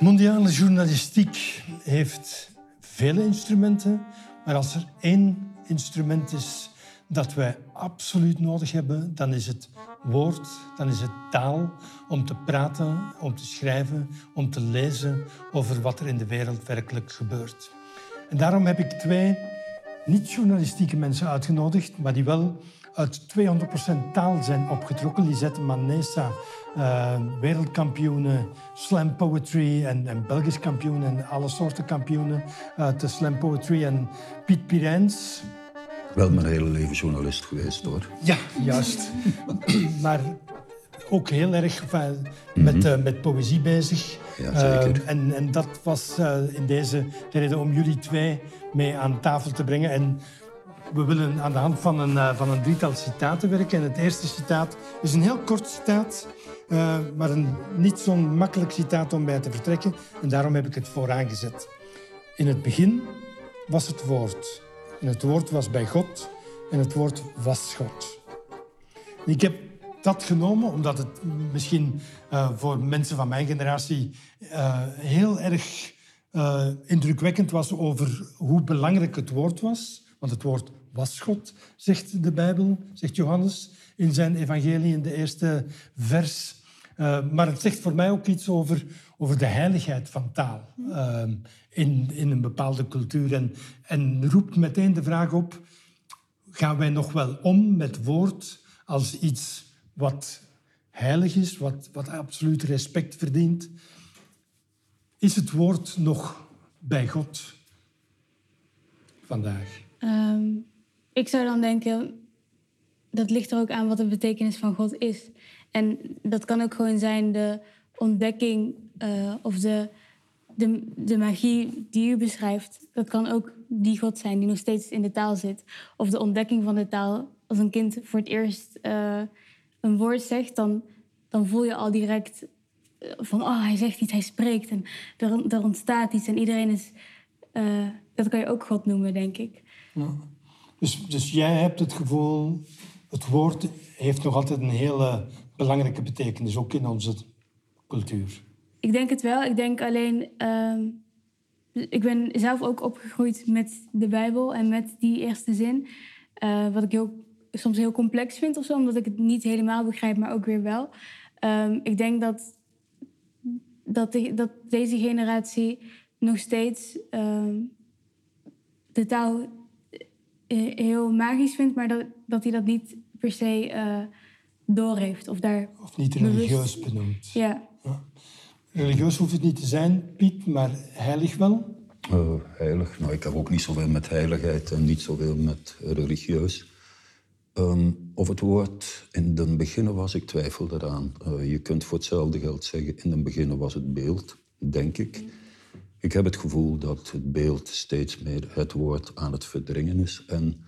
Mondiale journalistiek heeft vele instrumenten, maar als er één instrument is dat wij absoluut nodig hebben, dan is het woord, dan is het taal om te praten, om te schrijven, om te lezen over wat er in de wereld werkelijk gebeurt. En daarom heb ik twee niet-journalistieke mensen uitgenodigd, maar die wel uit 200% taal zijn opgetrokken. Lisette Manessa, uh, wereldkampioenen slam poetry en, en Belgisch kampioen en alle soorten kampioenen uit de slam poetry. En Piet Pirijns. Wel mijn hele leven journalist geweest hoor. Ja, juist. maar ook heel erg met, mm -hmm. met poëzie bezig. Ja, zeker. Uh, en, en dat was uh, in deze de reden om jullie twee mee aan tafel te brengen. En we willen aan de hand van een, uh, van een drietal citaten werken. En het eerste citaat is een heel kort citaat, uh, maar een niet zo'n makkelijk citaat om bij te vertrekken. En daarom heb ik het vooraan gezet. In het begin was het woord. En het woord was bij God. En het woord was God. Ik heb dat genomen omdat het misschien uh, voor mensen van mijn generatie heel erg indrukwekkend was over hoe belangrijk het woord was. Want het woord was God, zegt de Bijbel, zegt Johannes in zijn evangelie in de eerste vers. Uh, maar het zegt voor mij ook iets over, over de heiligheid van taal uh, in, in een bepaalde cultuur. En, en roept meteen de vraag op, gaan wij nog wel om met woord als iets wat heilig is, wat, wat absoluut respect verdient? Is het woord nog bij God vandaag? Um, ik zou dan denken, dat ligt er ook aan wat de betekenis van God is. En dat kan ook gewoon zijn de ontdekking uh, of de, de, de magie die u beschrijft. Dat kan ook die God zijn die nog steeds in de taal zit. Of de ontdekking van de taal. Als een kind voor het eerst uh, een woord zegt, dan, dan voel je al direct van, oh, hij zegt iets, hij spreekt. En er, ontstaat iets en iedereen is... Dat kan je ook God noemen, denk ik. Ja. Dus, dus jij hebt het gevoel, het woord heeft nog altijd een hele belangrijke betekenis, ook in onze cultuur. Ik denk het wel. Ik denk alleen. Uh, ik ben zelf ook opgegroeid met de Bijbel en met die eerste zin. Uh, wat ik soms heel complex vind of zo, omdat ik het niet helemaal begrijp, maar ook weer wel. Uh, ik denk dat, dat, dat deze generatie nog steeds ehm, de taal eh, heel magisch vindt, maar dat, dat hij dat niet per se uh, doorheeft. Of, daar of niet religieus benoemt. Ja. ja. Religieus hoeft het niet te zijn, Piet, maar heilig wel? Uh, heilig? Nou, ik heb ook niet zoveel met heiligheid en niet zoveel met religieus. Um, of het woord in den beginnen was, ik twijfel eraan. Uh, je kunt voor hetzelfde geld zeggen, in den beginnen was het beeld, denk ik. Ik heb het gevoel dat het beeld steeds meer het woord aan het verdringen is. En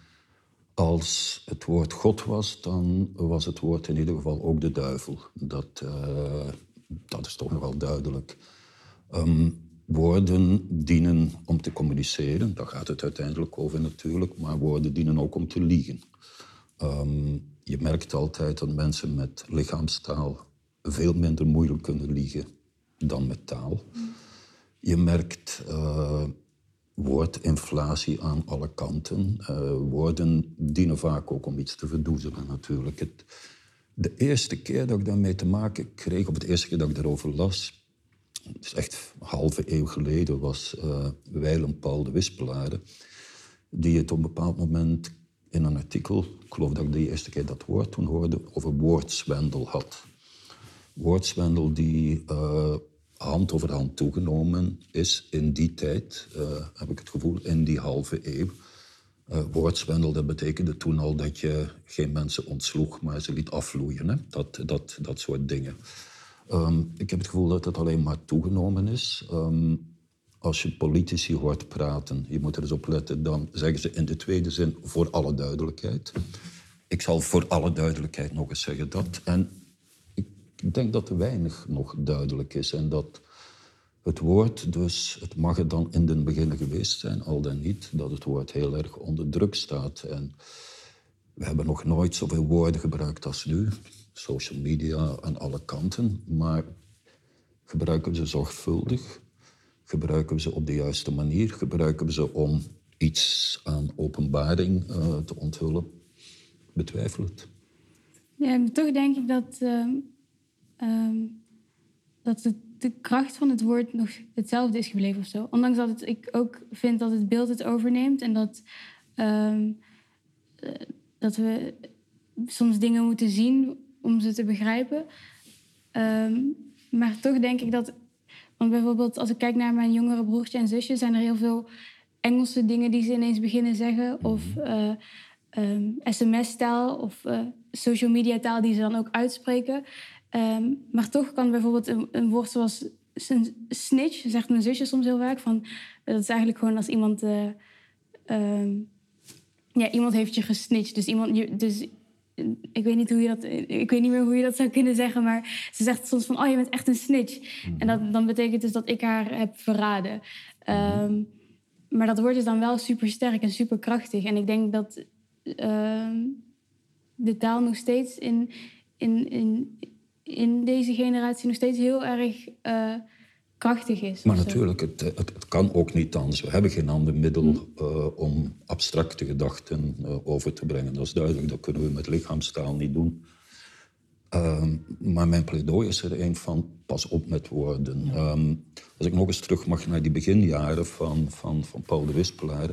als het woord God was, dan was het woord in ieder geval ook de duivel. Dat, uh, dat is toch nog wel duidelijk. Um, woorden dienen om te communiceren, daar gaat het uiteindelijk over natuurlijk, maar woorden dienen ook om te liegen. Um, je merkt altijd dat mensen met lichaamstaal veel minder moeilijk kunnen liegen dan met taal. Je merkt uh, woordinflatie aan alle kanten. Uh, woorden dienen vaak ook om iets te verdoezelen natuurlijk. Het, de eerste keer dat ik daarmee te maken kreeg, of de eerste keer dat ik daarover las... het is echt een halve eeuw geleden, was uh, Weilen Paul de Wispelare... die het op een bepaald moment in een artikel... ik geloof dat ik de eerste keer dat woord toen hoorde... over woordzwendel had. Woordzwendel die hand over hand toegenomen is in die tijd, uh, heb ik het gevoel, in die halve eeuw. Uh, woordzwendel, dat betekende toen al dat je geen mensen ontsloeg, maar ze liet afvloeien. Hè? Dat, dat, dat soort dingen. Um, ik heb het gevoel dat het alleen maar toegenomen is. Um, als je politici hoort praten, je moet er eens op letten, dan zeggen ze in de tweede zin voor alle duidelijkheid. Ik zal voor alle duidelijkheid nog eens zeggen dat. En ik denk dat er weinig nog duidelijk is en dat het woord dus, het mag het dan in den beginnen geweest zijn, al dan niet, dat het woord heel erg onder druk staat. En we hebben nog nooit zoveel woorden gebruikt als nu, social media aan alle kanten, maar Gebruiken we ze zorgvuldig? Gebruiken we ze op de juiste manier? Gebruiken we ze om iets aan openbaring uh, te onthullen? Betwijfel het. Ja, toch denk ik dat, uh, dat het, de kracht van het woord nog hetzelfde is gebleven of zo. Ondanks dat het, ik ook vind dat het beeld het overneemt en dat, um, dat we soms dingen moeten zien om ze te begrijpen. Um, maar toch denk ik dat. Want bijvoorbeeld, als ik kijk naar mijn jongere broertje en zusje, zijn er heel veel Engelse dingen die ze ineens beginnen zeggen. Of uh, um, ehm, sms-taal of uh, social media-taal die ze dan ook uitspreken. Um, maar toch kan bijvoorbeeld een, woord zoals snitch, zegt mijn zusje soms heel vaak. Van, dat is eigenlijk gewoon als iemand. Uh, um, ja, iemand heeft je gesnitcht. Dus iemand. Dus ik weet niet hoe je dat, ik weet niet meer hoe je dat zou kunnen zeggen, maar ze zegt soms van, oh, je bent echt een snitch. En dat, dan betekent dus dat ik haar heb verraden. Um, maar dat woord is dan wel super sterk en super krachtig. En ik denk dat de taal nog steeds in, in, in, in deze generatie nog steeds heel erg uh, krachtig is. Maar natuurlijk, het, het, het, kan ook niet anders. We hebben geen ander middel mm. uh, om abstracte gedachten uh, over te brengen. Dat is duidelijk, dat kunnen we met lichaamstaal niet doen. Uh, maar mijn pleidooi is er een van pas op met woorden. Ja. Um, als ik nog eens terug mag naar die beginjaren van, van, van Paul de Wispelaar.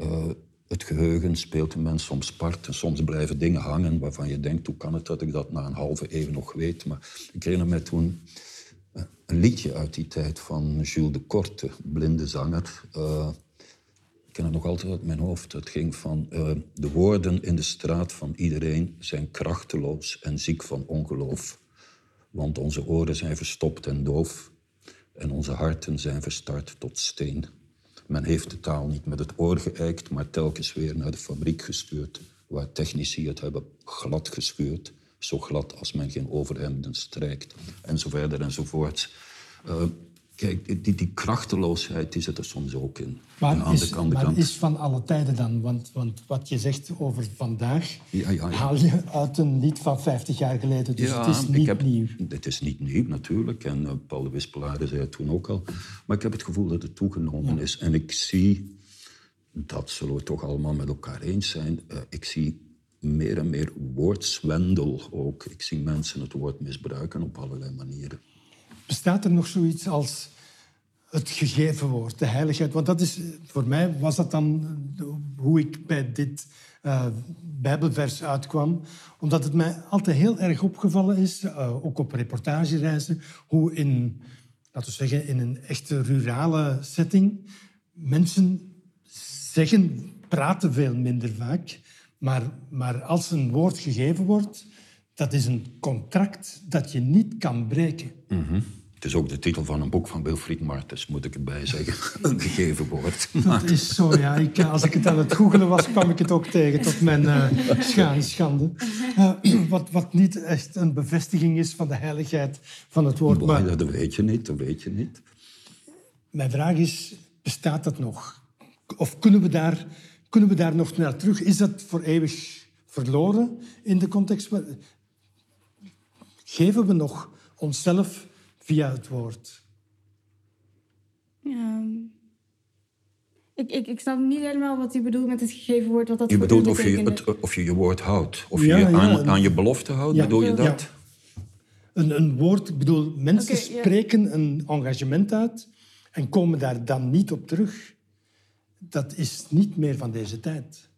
Uh, het geheugen speelt een mens soms part en soms blijven dingen hangen waarvan je denkt, hoe kan het dat ik dat na een halve eeuw nog weet? Maar ik herinner me toen een liedje uit die tijd van Jules de Korte, blinde zanger. Uh, ik ken het nog altijd uit mijn hoofd. Het ging van uh, de woorden in de straat van iedereen zijn krachteloos en ziek van ongeloof. Want onze oren zijn verstopt en doof en onze harten zijn verstard tot steen. Men heeft de taal niet met het oor geëikt, maar telkens weer naar de fabriek gestuurd, waar technici het hebben glad geschuurd zo glad als men geen overhemden strijkt, en zo verder enzovoort. Uh, kijk, die, die krachteloosheid die zit er soms ook in. Maar, is, kant, maar is van alle tijden dan? Want, want wat je zegt over vandaag, ja, ja, ja. haal je uit een lied van 50 jaar geleden. Dus het is niet heb, nieuw. Het is niet nieuw, natuurlijk. En uh, Paul de Wispelaar zei het toen ook al. Maar ik heb het gevoel dat het toegenomen is. En ik zie, dat zullen we toch allemaal met elkaar eens zijn... Uh, ik zie meer en meer woordzwendel ook. Ik zie mensen het woord misbruiken op allerlei manieren. Bestaat er nog zoiets als het gegeven woord, de heiligheid? Want dat is, voor mij was dat dan hoe ik bij dit uh, Bijbelvers uitkwam. Omdat het mij altijd heel erg opgevallen is, uh, ook op reportagereizen, hoe in, laten we zeggen, in een echte rurale setting mensen zeggen, praten veel minder vaak. Maar, maar als een woord gegeven wordt, dat is een contract dat je niet kan breken. Mm Het is ook de titel van een boek van Wilfried Martens, moet ik erbij zeggen. een gegeven woord. Dat is zo, ja. Ik, eh, als ik het aan het googelen was, kwam ik het ook tegen, tot mijn uh, schande. Uh, wat, wat niet echt een bevestiging is van de heiligheid van het woord. Maar, dat weet je niet, dat weet je niet. Mijn vraag is, bestaat dat nog? Of kunnen we daar kunnen we daar nog naar terug? Is dat voor eeuwig verloren in de context? Geven we nog onszelf via het woord? Ja. Ik, ik, ik snap niet helemaal wat u bedoelt met het gegeven woord. Wat dat je bedoelt of je, het, of je je woord houdt. Of je je aan, aan, je belofte houdt, bedoel je dat? Een, een woord, ik bedoel, mensen spreken een engagement uit en komen daar dan niet op terug dat is niet meer van deze tijd.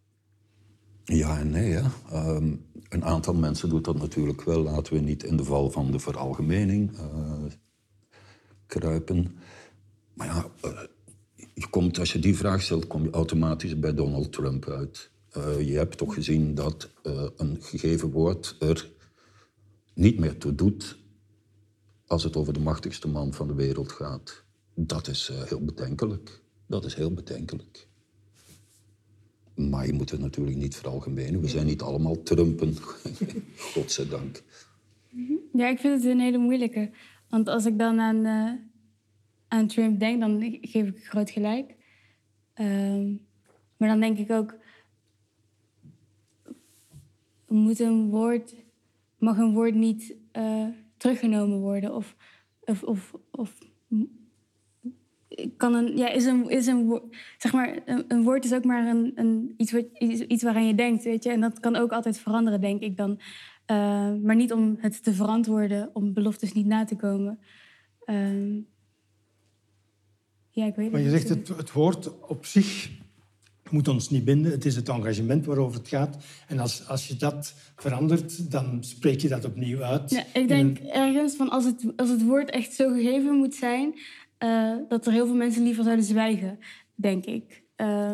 Ja en nee. Um, een aantal mensen doet dat natuurlijk wel. Laten we niet in de val van de veralgemening uh, kruipen. Maar ja, uh, je komt, als je die vraag stelt, kom je automatisch bij Donald Trump uit. Uh, je hebt toch gezien dat een gegeven woord er niet meer toe doet als het over de machtigste man van de wereld gaat. Dat is heel bedenkelijk. Dat is heel bedenkelijk. Maar je moet het natuurlijk niet veralgemenen. We zijn niet allemaal Trumpen, godzijdank. Mhm. Ja, ik vind het een hele moeilijke. Want als ik dan aan, uh, aan Trump denk, dan geef ik groot gelijk. Um, maar dan denk ik ook... Moet een woord, mag een woord niet uh, teruggenomen worden? Of, of, of kan een, ja, is een, is een, zeg maar, een, een woord is ook maar een, een, iets, wat, iets, iets waaraan je denkt, weet je. En dat kan ook altijd veranderen, denk ik dan. Uh, maar niet om het te verantwoorden, om beloftes niet na te komen. Uh, ja, ik weet maar je zegt het, het woord op zich moet ons niet binden. Het is het engagement waarover het gaat. En als, als je dat verandert, dan spreek je dat opnieuw uit. Ja, ik denk ergens van als het, als het woord echt zo gegeven moet zijn, uh, dat er heel veel mensen liever zouden zwijgen, denk ik. Uh,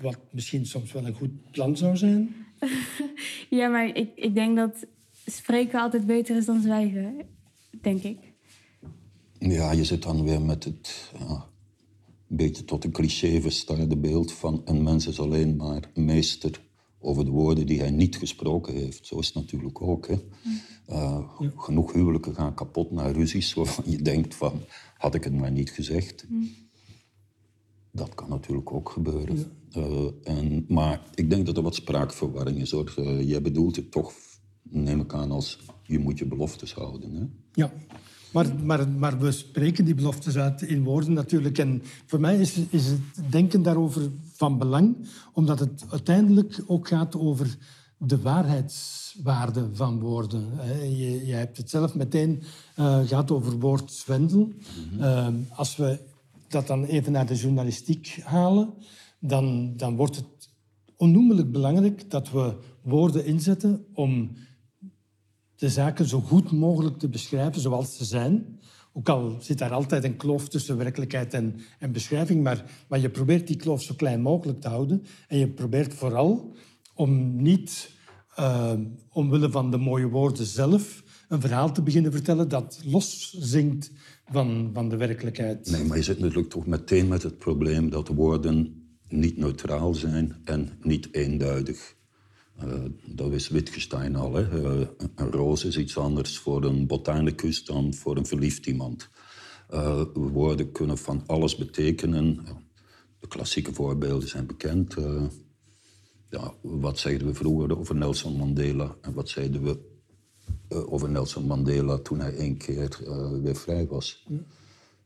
Wat misschien soms wel een goed plan zou zijn. ja, maar ik, ik denk dat spreken altijd beter is dan zwijgen, denk ik. Ja, je zit dan weer met het ja, een beetje tot een cliché verstaande beeld van een mens is alleen maar meester over de woorden die hij niet gesproken heeft. Zo is het natuurlijk ook. Hè? Uh, Genoeg huwelijken gaan kapot naar ruzies waarvan je denkt van, had ik het maar niet gezegd. Dat kan natuurlijk ook gebeuren. Uh, en, maar ik denk dat er wat spraakverwarring is. Hoor. Uh, jij bedoelt het toch, neem ik aan, als je moet je beloftes houden. Hè? Ja, maar, maar, maar we spreken die beloftes uit in woorden natuurlijk. En voor mij is, is het denken daarover van belang, omdat het uiteindelijk ook gaat over de waarheidswaarde van woorden. Je, je hebt het zelf meteen uh, gehad over woordzwendel. Mm -hmm. uh, als we dat dan even naar de journalistiek halen, dan, dan wordt het onnoemelijk belangrijk dat we woorden inzetten om de zaken zo goed mogelijk te beschrijven zoals ze zijn. Ook al zit daar altijd een kloof tussen werkelijkheid en, en beschrijving, maar, maar je probeert die kloof zo klein mogelijk te houden. En je probeert vooral om niet uh, omwille van de mooie woorden zelf een verhaal te beginnen vertellen dat los zingt van, van de werkelijkheid. Nee, maar je zit natuurlijk toch meteen met het probleem dat woorden niet neutraal zijn en niet eenduidig. Uh, dat wist Wittgenstein al. Hè? Uh, een roos is iets anders voor een botanicus dan voor een verliefd iemand. Uh, woorden kunnen van alles betekenen. De klassieke voorbeelden zijn bekend. Ja, wat zeiden we vroeger over Nelson Mandela en wat zeiden we over Nelson Mandela toen hij één keer weer vrij was?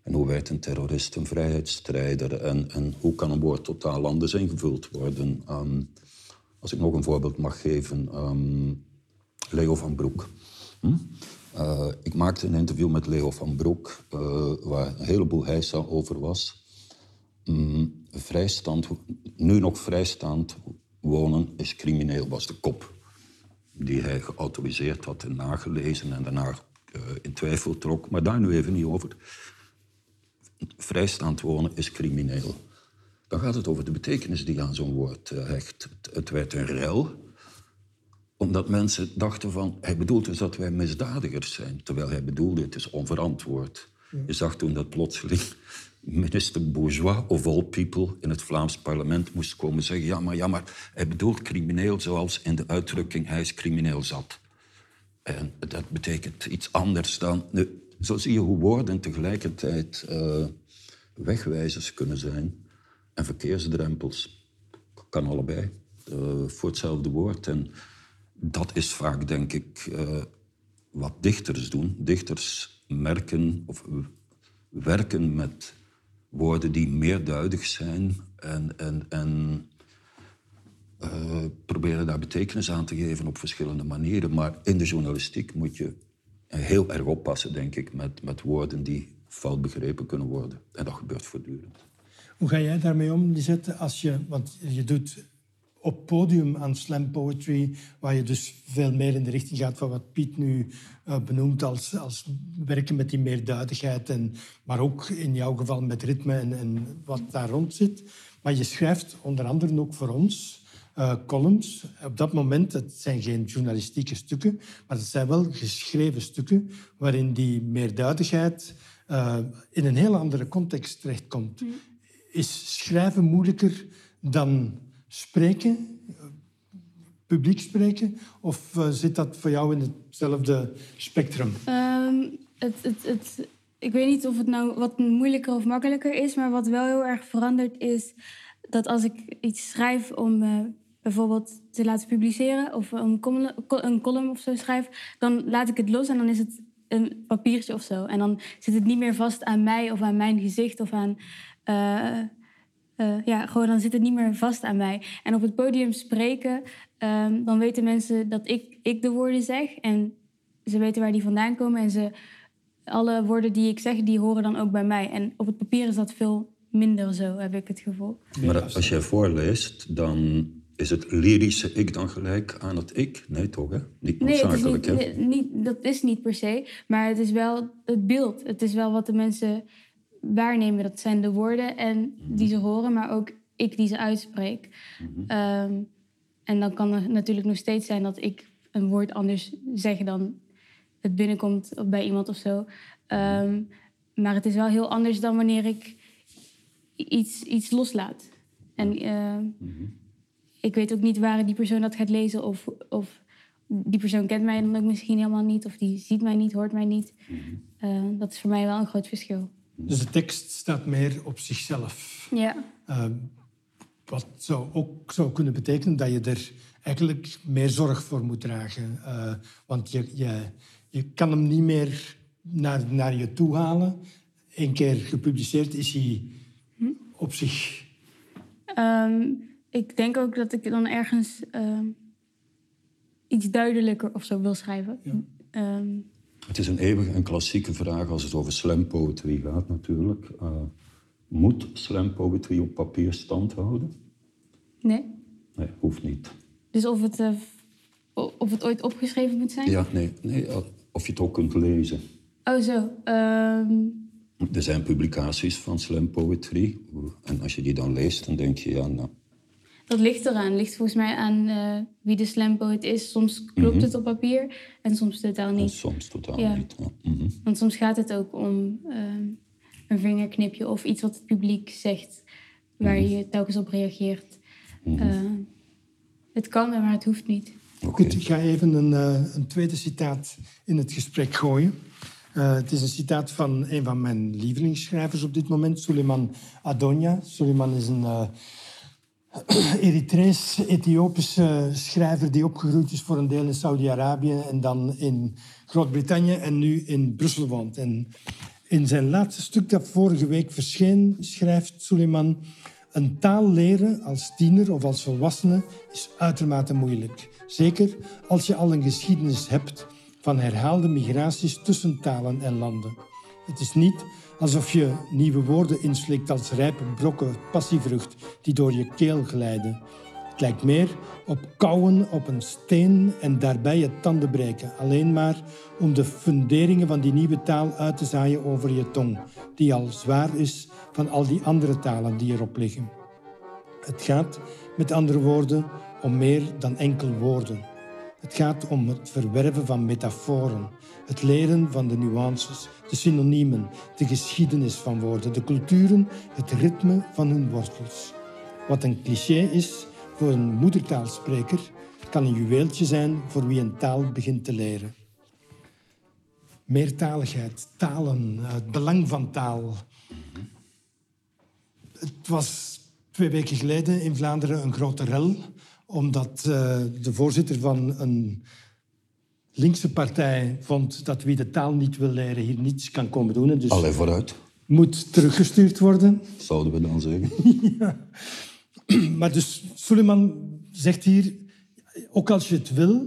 En hoe werd een terrorist een vrijheidsstrijder? En, en hoe kan een woord totaal anders ingevuld worden? Um, als ik nog een voorbeeld mag geven, um, Leo van Broek. Hm? Uh, ik maakte een interview met Leo van Broek, waar een heleboel heisa over was. Um, vrijstand, nu nog vrijstaand wonen is crimineel, was de kop. Die hij geautoriseerd had en nagelezen en daarna uh, in twijfel trok. Maar daar nu even niet over. Vrijstaand wonen is crimineel dan gaat het over de betekenis die aan zo'n woord uh, hecht. Het, het, werd een rel, omdat mensen dachten van... hij bedoelt dus dat wij misdadigers zijn, terwijl hij bedoelde het is onverantwoord. Ja. Je zag toen dat plotseling minister Bourgeois, of all people, in het Vlaams parlement moest komen zeggen... ja, maar, ja, maar hij bedoelt crimineel zoals in de uitdrukking hij is crimineel zat. En dat betekent iets anders dan... Nu, zo zie je hoe woorden tegelijkertijd uh, wegwijzers kunnen zijn en verkeersdrempels. Kan allebei, uh, voor hetzelfde woord. En dat is vaak, denk ik, uh, wat dichters doen. Dichters merken of werken met woorden die meerduidig zijn en, en, en uh, proberen daar betekenis aan te geven op verschillende manieren. Maar in de journalistiek moet je heel erg oppassen, denk ik, met, met woorden die fout begrepen kunnen worden. En dat gebeurt voortdurend. Hoe ga jij daarmee om, Lisette? Als je, want je doet op podium aan slam poetry, waar je dus veel meer in de richting gaat van wat Piet nu uh, benoemt als, als werken met die meerduidigheid, en, maar ook in jouw geval met ritme en, en wat daar rond zit. Maar je schrijft onder andere ook voor ons uh, columns. Op dat moment, het zijn geen journalistieke stukken, maar het zijn wel geschreven stukken waarin die meerduidigheid uh, in een heel andere context terechtkomt. Mm is schrijven moeilijker dan spreken, publiek spreken? Of uh, zit dat voor jou in hetzelfde spectrum? Um, het, het, het, ik weet niet of het nou wat moeilijker of makkelijker is, maar wat wel heel erg verandert is dat als ik iets schrijf om uh, bijvoorbeeld te laten publiceren of een column, een of zo schrijf, dan laat ik het los en dan is het een papiertje of zo. En dan zit het niet meer vast aan mij of aan mijn gezicht of aan. eh, eh, ja, gewoon dan zit het niet meer vast aan mij. En op het podium spreken, ehm, dan weten mensen dat ik, ik de woorden zeg. En ze weten waar die vandaan komen. En ze, alle woorden die ik zeg, die horen dan ook bij mij. En op het papier is dat veel minder zo, heb ik het gevoel. Maar als jij voorleest, dan is het lyrische ik dan gelijk aan het ik? Nee, toch? Hè? Niet Nee, het is noodzakelijk, niet, hè? nee, niet, dat is niet per se. Maar het is wel het beeld. Het is wel wat de mensen waarnemen. Dat zijn de woorden en die ze horen, maar ook ik die ze uitspreek. Ehm, en dan kan het natuurlijk nog steeds zijn dat ik een woord anders zeg dan het binnenkomt bij iemand of zo. Ehm, maar het is wel heel anders dan wanneer ik iets, iets loslaat. En ehm, ik weet ook niet waar die persoon dat gaat lezen. Of, of die persoon kent mij dan ook misschien helemaal niet. Of die ziet mij niet, hoort mij niet. Dat is voor mij wel een groot verschil. Dus de tekst staat meer op zichzelf. Ja, Eh, wat zou ook zou kunnen betekenen dat je er eigenlijk meer zorg voor moet dragen. Eh, want je, je, je kan hem niet meer naar, naar je toe halen. Eén keer gepubliceerd is hij op zich. Ehm, ik denk ook dat ik dan ergens ehm, iets duidelijker of zo wil schrijven. Ehm, Het is een eeuwige en klassieke vraag als het over slam poetry gaat natuurlijk. Eh, moet slam poetry op papier stand houden? nee. Nee, hoeft niet. Dus of het, eh, of het ooit opgeschreven moet zijn? Ja, nee, nee, eh, of je het ook kunt lezen. Oh, zo. Ehm, Er zijn publicaties van slam poetry. En als je die dan leest, dan denk je, ja, nou, Dat ligt eraan. Ligt volgens mij aan eh, wie de slampoet is. Soms klopt het op papier en soms totaal en niet. soms totaal Ja. niet. Ja. Mhm. Want soms gaat het ook om ehm, een vingerknipje of iets wat het publiek zegt, waar je telkens op reageert. Eh, het kan, maar het hoeft niet. Oké. Goed, ik ga even een, eh, een tweede citaat in het gesprek gooien. Eh, het is een citaat van een van mijn lievelingsschrijvers op dit moment, Suleiman Adonia. Suleiman is een eh Eritrees-Ethiopische schrijver die opgegroeid is voor een deel in Saudi-Arabië en dan in Groot-Brittannië en nu in Brussel woont. En in zijn laatste stuk dat vorige week verscheen, schrijft Suleiman... Een taal leren als tiener of als volwassene is uitermate moeilijk. Zeker als je al een geschiedenis hebt van herhaalde migraties tussen talen en landen. Het is niet alsof je nieuwe woorden inslikt als rijpe brokken passievrucht die door je keel glijden. Het lijkt meer op kauwen op een steen en daarbij je tanden breken. Alleen maar om de funderingen van die nieuwe taal uit te zaaien over je tong, die al zwaar is van al die andere talen die erop liggen. Het gaat, met andere woorden, om meer dan enkel woorden. Het gaat om het verwerven van metaforen, het leren van de nuances, de synoniemen, de geschiedenis van woorden, de culturen, het ritme van hun wortels. Wat een cliché is voor een moedertaalspreker, kan een juweeltje zijn voor wie een taal begint te leren. Meertaligheid, talen, het belang van taal. Het was twee weken geleden in Vlaanderen een grote rel, omdat eh, de voorzitter van een linkse partij vond dat wie de taal niet wil leren hier niets kan komen doen. En dus Allee, vooruit, moet teruggestuurd worden. zouden we dan zeggen. Maar dus Suleiman zegt hier, ook als je het wil,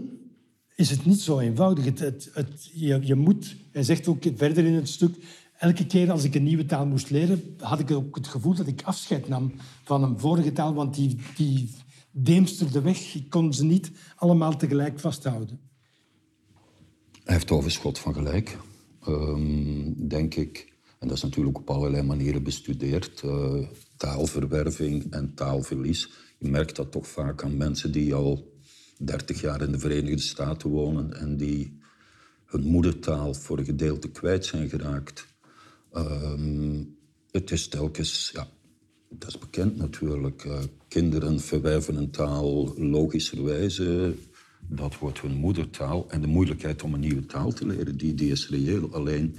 is het niet zo eenvoudig. Het, het, het, je, je moet, hij zegt ook verder in het stuk, elke keer als ik een nieuwe taal moest leren, had ik ook het gevoel dat ik afscheid nam van een vorige taal, want die, die deemsterde weg. Ik kon ze niet allemaal tegelijk vasthouden. Hij heeft overschot van gelijk, Ehm, denk ik. En dat is natuurlijk op allerlei manieren bestudeerd. eh, taalverwerving en taalverlies. Je merkt dat toch vaak aan mensen die al 30 jaar in de Verenigde Staten wonen en die hun moedertaal voor een gedeelte kwijt zijn geraakt. Ehm, het is telkens, ja, dat is bekend natuurlijk. eh, kinderen verwerven een taal logischerwijze. Dat wordt hun moedertaal. En de moeilijkheid om een nieuwe taal te leren, die, is reëel. Alleen,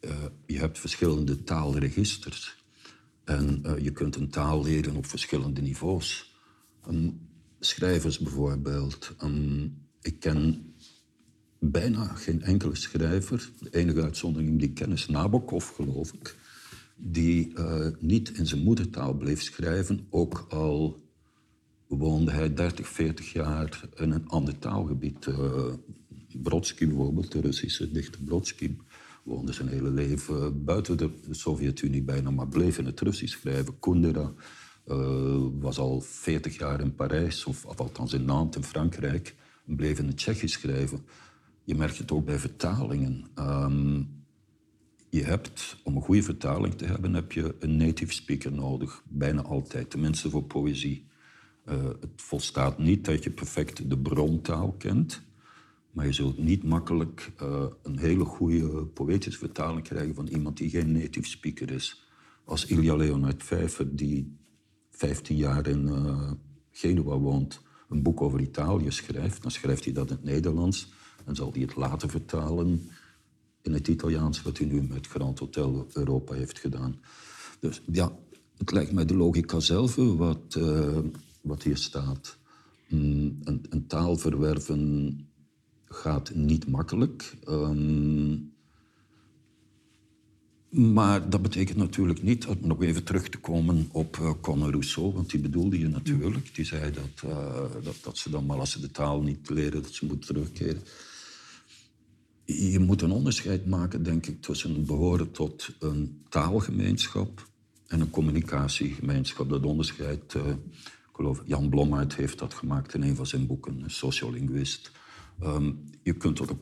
eh, je hebt verschillende taalregisters. En eh, je kunt een taal leren op verschillende niveaus. Schrijvers bijvoorbeeld. Ik ken bijna geen enkele schrijver, de enige uitzondering die ik ken is Nabokov, geloof ik, die uh, niet in zijn moedertaal bleef schrijven, ook al woonde hij 30, 40 jaar in een ander taalgebied. Uh, Brodsky bijvoorbeeld, de Russische dichter Brodsky, woonde zijn hele leven buiten de Sovjet-Unie bijna, maar bleef in het Russisch schrijven. Kundera uh, was al 40 jaar in Parijs, of, althans in Nantes in Frankrijk, en bleef in het Tsjechisch schrijven. Je merkt het ook bij vertalingen. Um, je hebt, om een goede vertaling te hebben, heb je een native speaker nodig. Bijna altijd, tenminste voor poëzie. Uh, het volstaat niet dat je perfect de brontaal kent. Maar je zult niet makkelijk uh, een hele goede poëtische vertaling krijgen van iemand die geen native speaker is. Als Ilja Leonard Vijver, die 15 jaar in uh, Genua woont, een boek over Italië schrijft, dan schrijft hij dat in het Nederlands. En zal hij het later vertalen in het Italiaans, wat hij nu met Grand Hotel Europa heeft gedaan. Dus ja, het lijkt mij de logica zelf wat, wat hier staat. Mm, een, een, taal verwerven gaat niet makkelijk. Um, maar dat betekent natuurlijk niet, om nog even terug te komen op uh, Conor Rousseau, want die bedoelde je natuurlijk. Die zei dat, uh, dat, dat, ze dan maar als ze de taal niet leren, dat ze moeten terugkeren. Je moet een onderscheid maken, denk ik, tussen behoren tot een taalgemeenschap en een communicatiegemeenschap. Dat onderscheid, uh, ik geloof, Jan Blommaert heeft dat gemaakt in een van zijn boeken, een sociolinguist. Um, je kunt tot een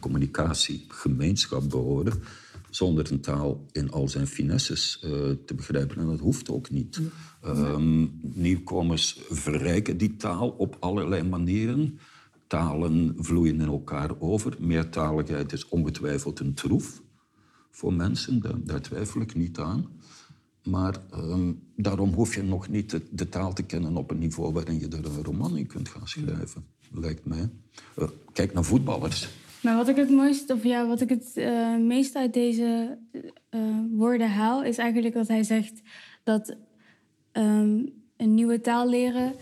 communicatiegemeenschap behoren zonder een taal in al zijn finesses uh, te begrijpen. En dat hoeft ook niet. Um, nieuwkomers verrijken die taal op allerlei manieren. Talen vloeien in elkaar over. Meertaligheid is ongetwijfeld een troef voor mensen, daar, daar twijfel ik niet aan. Maar um, daarom hoef je nog niet de, taal te kennen op een niveau waarin je er een roman in kunt gaan schrijven, lijkt mij. Uh, kijk naar voetballers. Maar wat ik het mooiste, of ja, wat ik het uh, meest uit deze uh, woorden haal, is eigenlijk dat hij zegt dat um, een nieuwe taal leren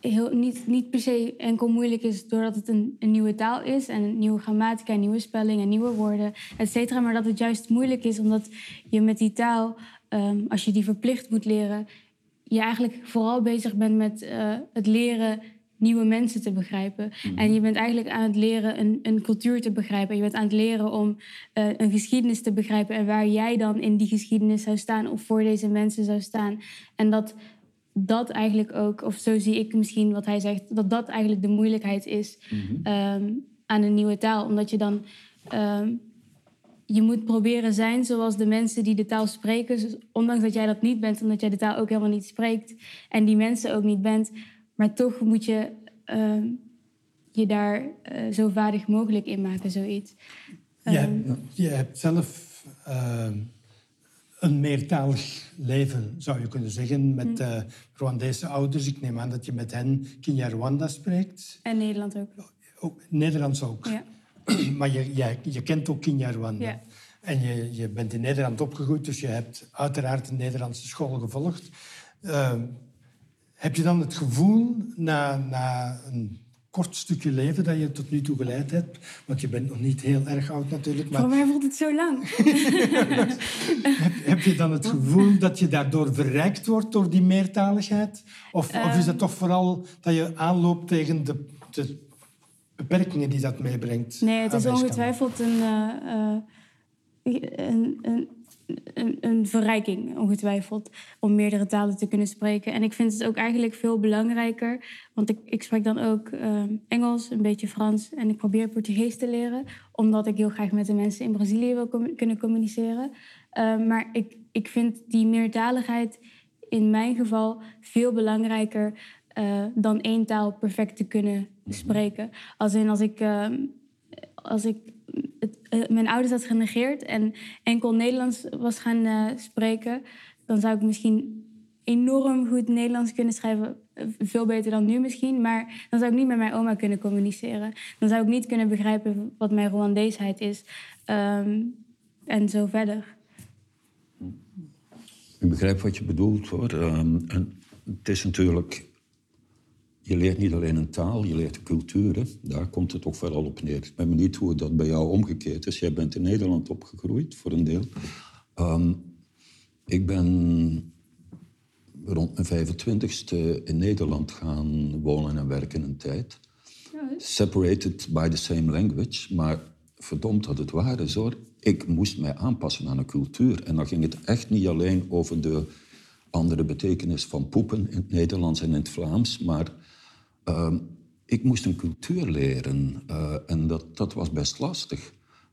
heel, niet, niet per se enkel moeilijk is doordat het een, een nieuwe taal is en een nieuwe grammatica, nieuwe spelling en nieuwe woorden, et cetera. Maar dat het juist moeilijk is omdat je met die taal, um, als je die verplicht moet leren, je eigenlijk vooral bezig bent met uh, het leren nieuwe mensen te begrijpen. Mhm. En je bent eigenlijk aan het leren een, een cultuur te begrijpen. Je bent aan het leren om uh, een geschiedenis te begrijpen en waar jij dan in die geschiedenis zou staan of voor deze mensen zou staan. En dat dat eigenlijk ook, of zo zie ik misschien wat hij zegt, dat dat eigenlijk de moeilijkheid is mm-hmm. um, aan een nieuwe taal. Omdat je dan. Um, je moet proberen zijn zoals de mensen die de taal spreken. Dus ondanks dat jij dat niet bent, omdat jij de taal ook helemaal niet spreekt en die mensen ook niet bent, maar toch moet je uh, je daar uh, zo vaardig mogelijk in maken, zoiets. Um, je, je, hebt zelf ehm, een meertalig leven, zou je kunnen zeggen, met uh, Rwandese ouders. Ik neem aan dat je met hen Kinyarwanda spreekt. En Nederland ook. ook Nederlands ook. Ja. maar je, je, je, kent ook Kinyarwanda. Ja. En je, je bent in Nederland opgegroeid, dus je hebt uiteraard een Nederlandse school gevolgd. Uh, heb je dan het gevoel, na, na een kort stukje leven dat je tot nu toe geleid hebt, want je bent nog niet heel erg oud natuurlijk. Maar... Voor mij voelt het zo lang. heb, heb, je dan het gevoel dat je daardoor verrijkt wordt door die meertaligheid? Of, uh... of is het toch vooral dat je aanloopt tegen de, de beperkingen die dat meebrengt? Nee, het is ongetwijfeld een, uh, een, een een, een, verrijking, ongetwijfeld, om meerdere talen te kunnen spreken. En ik vind het ook eigenlijk veel belangrijker, want ik, ik spreek dan ook uh, Engels, een beetje Frans en ik probeer Portugees te leren, omdat ik heel graag met de mensen in Brazilië wil com kunnen communiceren. Uh, maar ik, ik vind die meertaligheid in mijn geval veel belangrijker uh, dan één taal perfect te kunnen spreken. Als in als ik, ehm, als ik het, uh, mijn ouders had genegeerd en enkel Nederlands was gaan uh, spreken, dan zou ik misschien enorm goed Nederlands kunnen schrijven. Eh, veel beter dan nu misschien. Maar dan zou ik niet met mijn oma kunnen communiceren. Dan zou ik niet kunnen begrijpen wat mijn Rwandeesheid is. Um, en zo verder. Ik begrijp wat je bedoelt hoor. Um, het is natuurlijk je leert niet alleen een taal, je leert cultuur. Daar komt het toch vooral op neer. Ik ben benieuwd hoe dat bij jou omgekeerd is. Jij bent in Nederland opgegroeid, voor een deel. Ehm, ik ben rond mijn 25ste in Nederland gaan wonen en werken een tijd. Separated by the same language. Maar verdomd dat het waar is hoor. Ik moest mij aanpassen aan een cultuur. En dan ging het echt niet alleen over de andere betekenis van poepen in het Nederlands en in het Vlaams. Maar uh, ik moest een cultuur leren. Uh, en dat, dat was best lastig.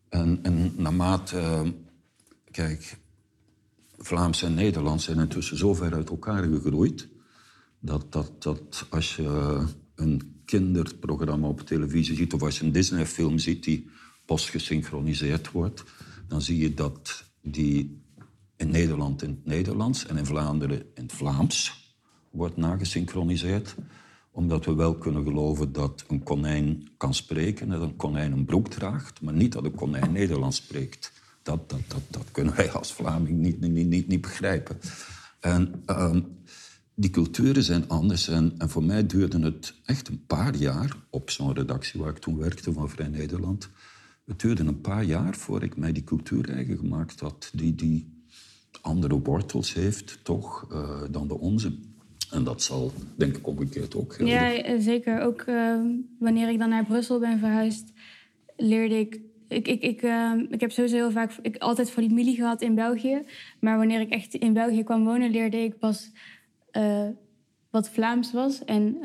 En, en naarmate... Uh, kijk, Vlaams en Nederlands zijn intussen zo ver uit elkaar gegroeid... dat, dat, dat als je een kinderprogramma op televisie ziet... of als je een Disney-film ziet die postgesynchroniseerd wordt... dan zie je dat die in Nederland in het Nederlands en in Vlaanderen in het Vlaams wordt nagesynchroniseerd. Omdat we wel kunnen geloven dat een konijn kan spreken en dat een konijn een broek draagt, maar niet dat een konijn Nederlands spreekt. Dat, dat, dat, dat kunnen wij als Vlaming niet, niet, niet, niet begrijpen. En um, die culturen zijn anders. En, en, voor mij duurde het echt een paar jaar op zo'n redactie waar ik toen werkte van Vrij Nederland. Het duurde een paar jaar voor ik mij die cultuur eigen gemaakt had. Die, die andere wortels heeft, toch, uh, dan de onze. En dat zal, denk ik, omgekeerd ook gelden. Ja, eh, zeker. Ook uh, wanneer ik dan naar Brussel ben verhuisd, leerde ik... Ik, ik, ik, uh, ik heb sowieso heel vaak ik, altijd familie gehad in België. Maar wanneer ik echt in België kwam wonen, leerde ik pas wat Vlaams was. En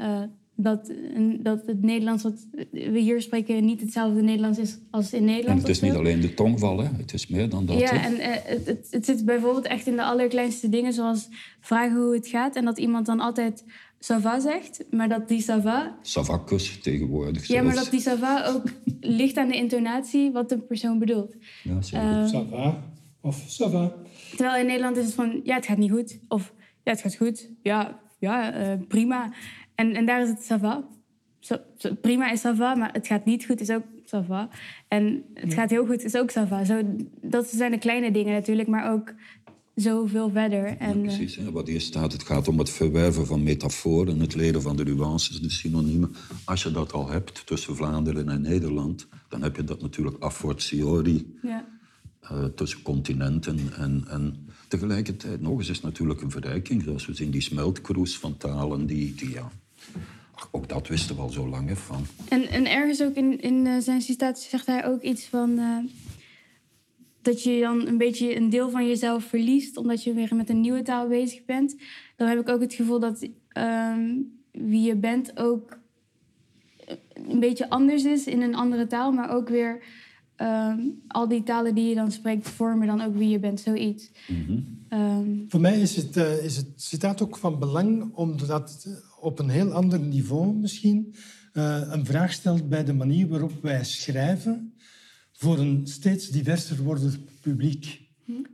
dat, dat het Nederlands wat we hier spreken niet hetzelfde Nederlands is als in Nederland. En het is niet alleen de tongval, hè? het is meer dan dat. Ja, en uh, het, het, het, zit bijvoorbeeld echt in de allerkleinste dingen, zoals vragen hoe het gaat en dat iemand dan altijd sava zegt, maar dat die sava... Savakus tegenwoordig Ja, maar dat die sava ook ligt aan de intonatie wat de persoon bedoelt. Ja, zeker. Uh, sava of sava. Terwijl in Nederland is het van, ja, het gaat niet goed. Of, ja, het gaat goed. Ja, ja uh, prima. En, en daar is het sava. So, so, prima is sava, maar het gaat niet goed is ook sava. En het gaat heel goed is ook sava. Zo, dat zijn de kleine dingen natuurlijk, maar ook zoveel verder. En, ja, precies. Hè. Wat hier staat, het gaat om het verwerven van metaforen, het leren van de nuances, de synoniemen. Als je dat al hebt tussen Vlaanderen en Nederland, dan heb je dat natuurlijk a fortiori ja. uh, tussen continenten. En, en tegelijkertijd nog eens is natuurlijk een verrijking, zoals we zien, die smeltkroes van talen, die, die ja, ook dat wisten we al zo lang van. En, en ergens ook in, in uh, zijn citatie zegt hij ook iets van. Uh, dat je dan een beetje een deel van jezelf verliest, omdat je weer met een nieuwe taal bezig bent. Dan heb ik ook het gevoel dat uh, wie je bent ook een beetje anders is in een andere taal, maar ook weer ehm, al die talen die je dan spreekt vormen dan ook wie je bent, zoiets. Mm -hmm. Voor mij is het, uh, is het citaat ook van belang, omdat op een heel ander niveau misschien uh, een vraag stelt bij de manier waarop wij schrijven voor een steeds diverser wordend publiek.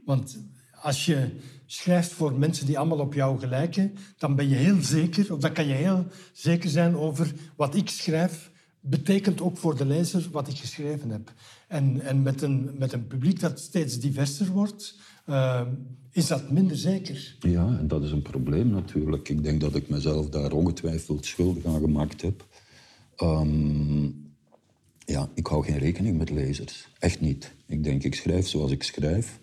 Want als je schrijft voor mensen die allemaal op jou gelijken, dan ben je heel zeker, of dan kan je heel zeker zijn over wat ik schrijf, betekent ook voor de lezer wat ik geschreven heb. En, en met, een, met een publiek dat steeds diverser wordt, uh, is dat minder zeker. Ja, en dat is een probleem natuurlijk. Ik denk dat ik mezelf daar ongetwijfeld schuldig aan gemaakt heb. Um, ja, ik hou geen rekening met lezers. Echt niet. Ik denk, ik schrijf zoals ik schrijf.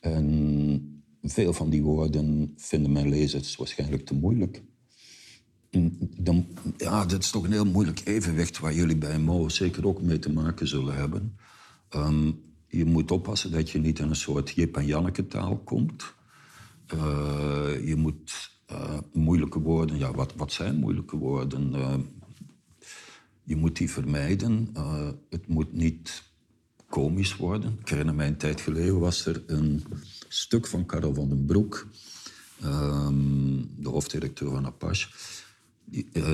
En veel van die woorden vinden mijn lezers waarschijnlijk te moeilijk. Dan, ja, dat is toch een heel moeilijk evenwicht waar jullie bij Mo zeker ook mee te maken zullen hebben. Um, je moet oppassen dat je niet in een soort Jip en Janneke taal komt. Uh, je moet uh, moeilijke woorden, ja, wat, wat zijn moeilijke woorden? Uh, je moet die vermijden. het moet niet komisch worden. Ik herinner mij een tijd geleden was er een stuk van Karel van den Broek, ehm, de hoofddirecteur van Apache,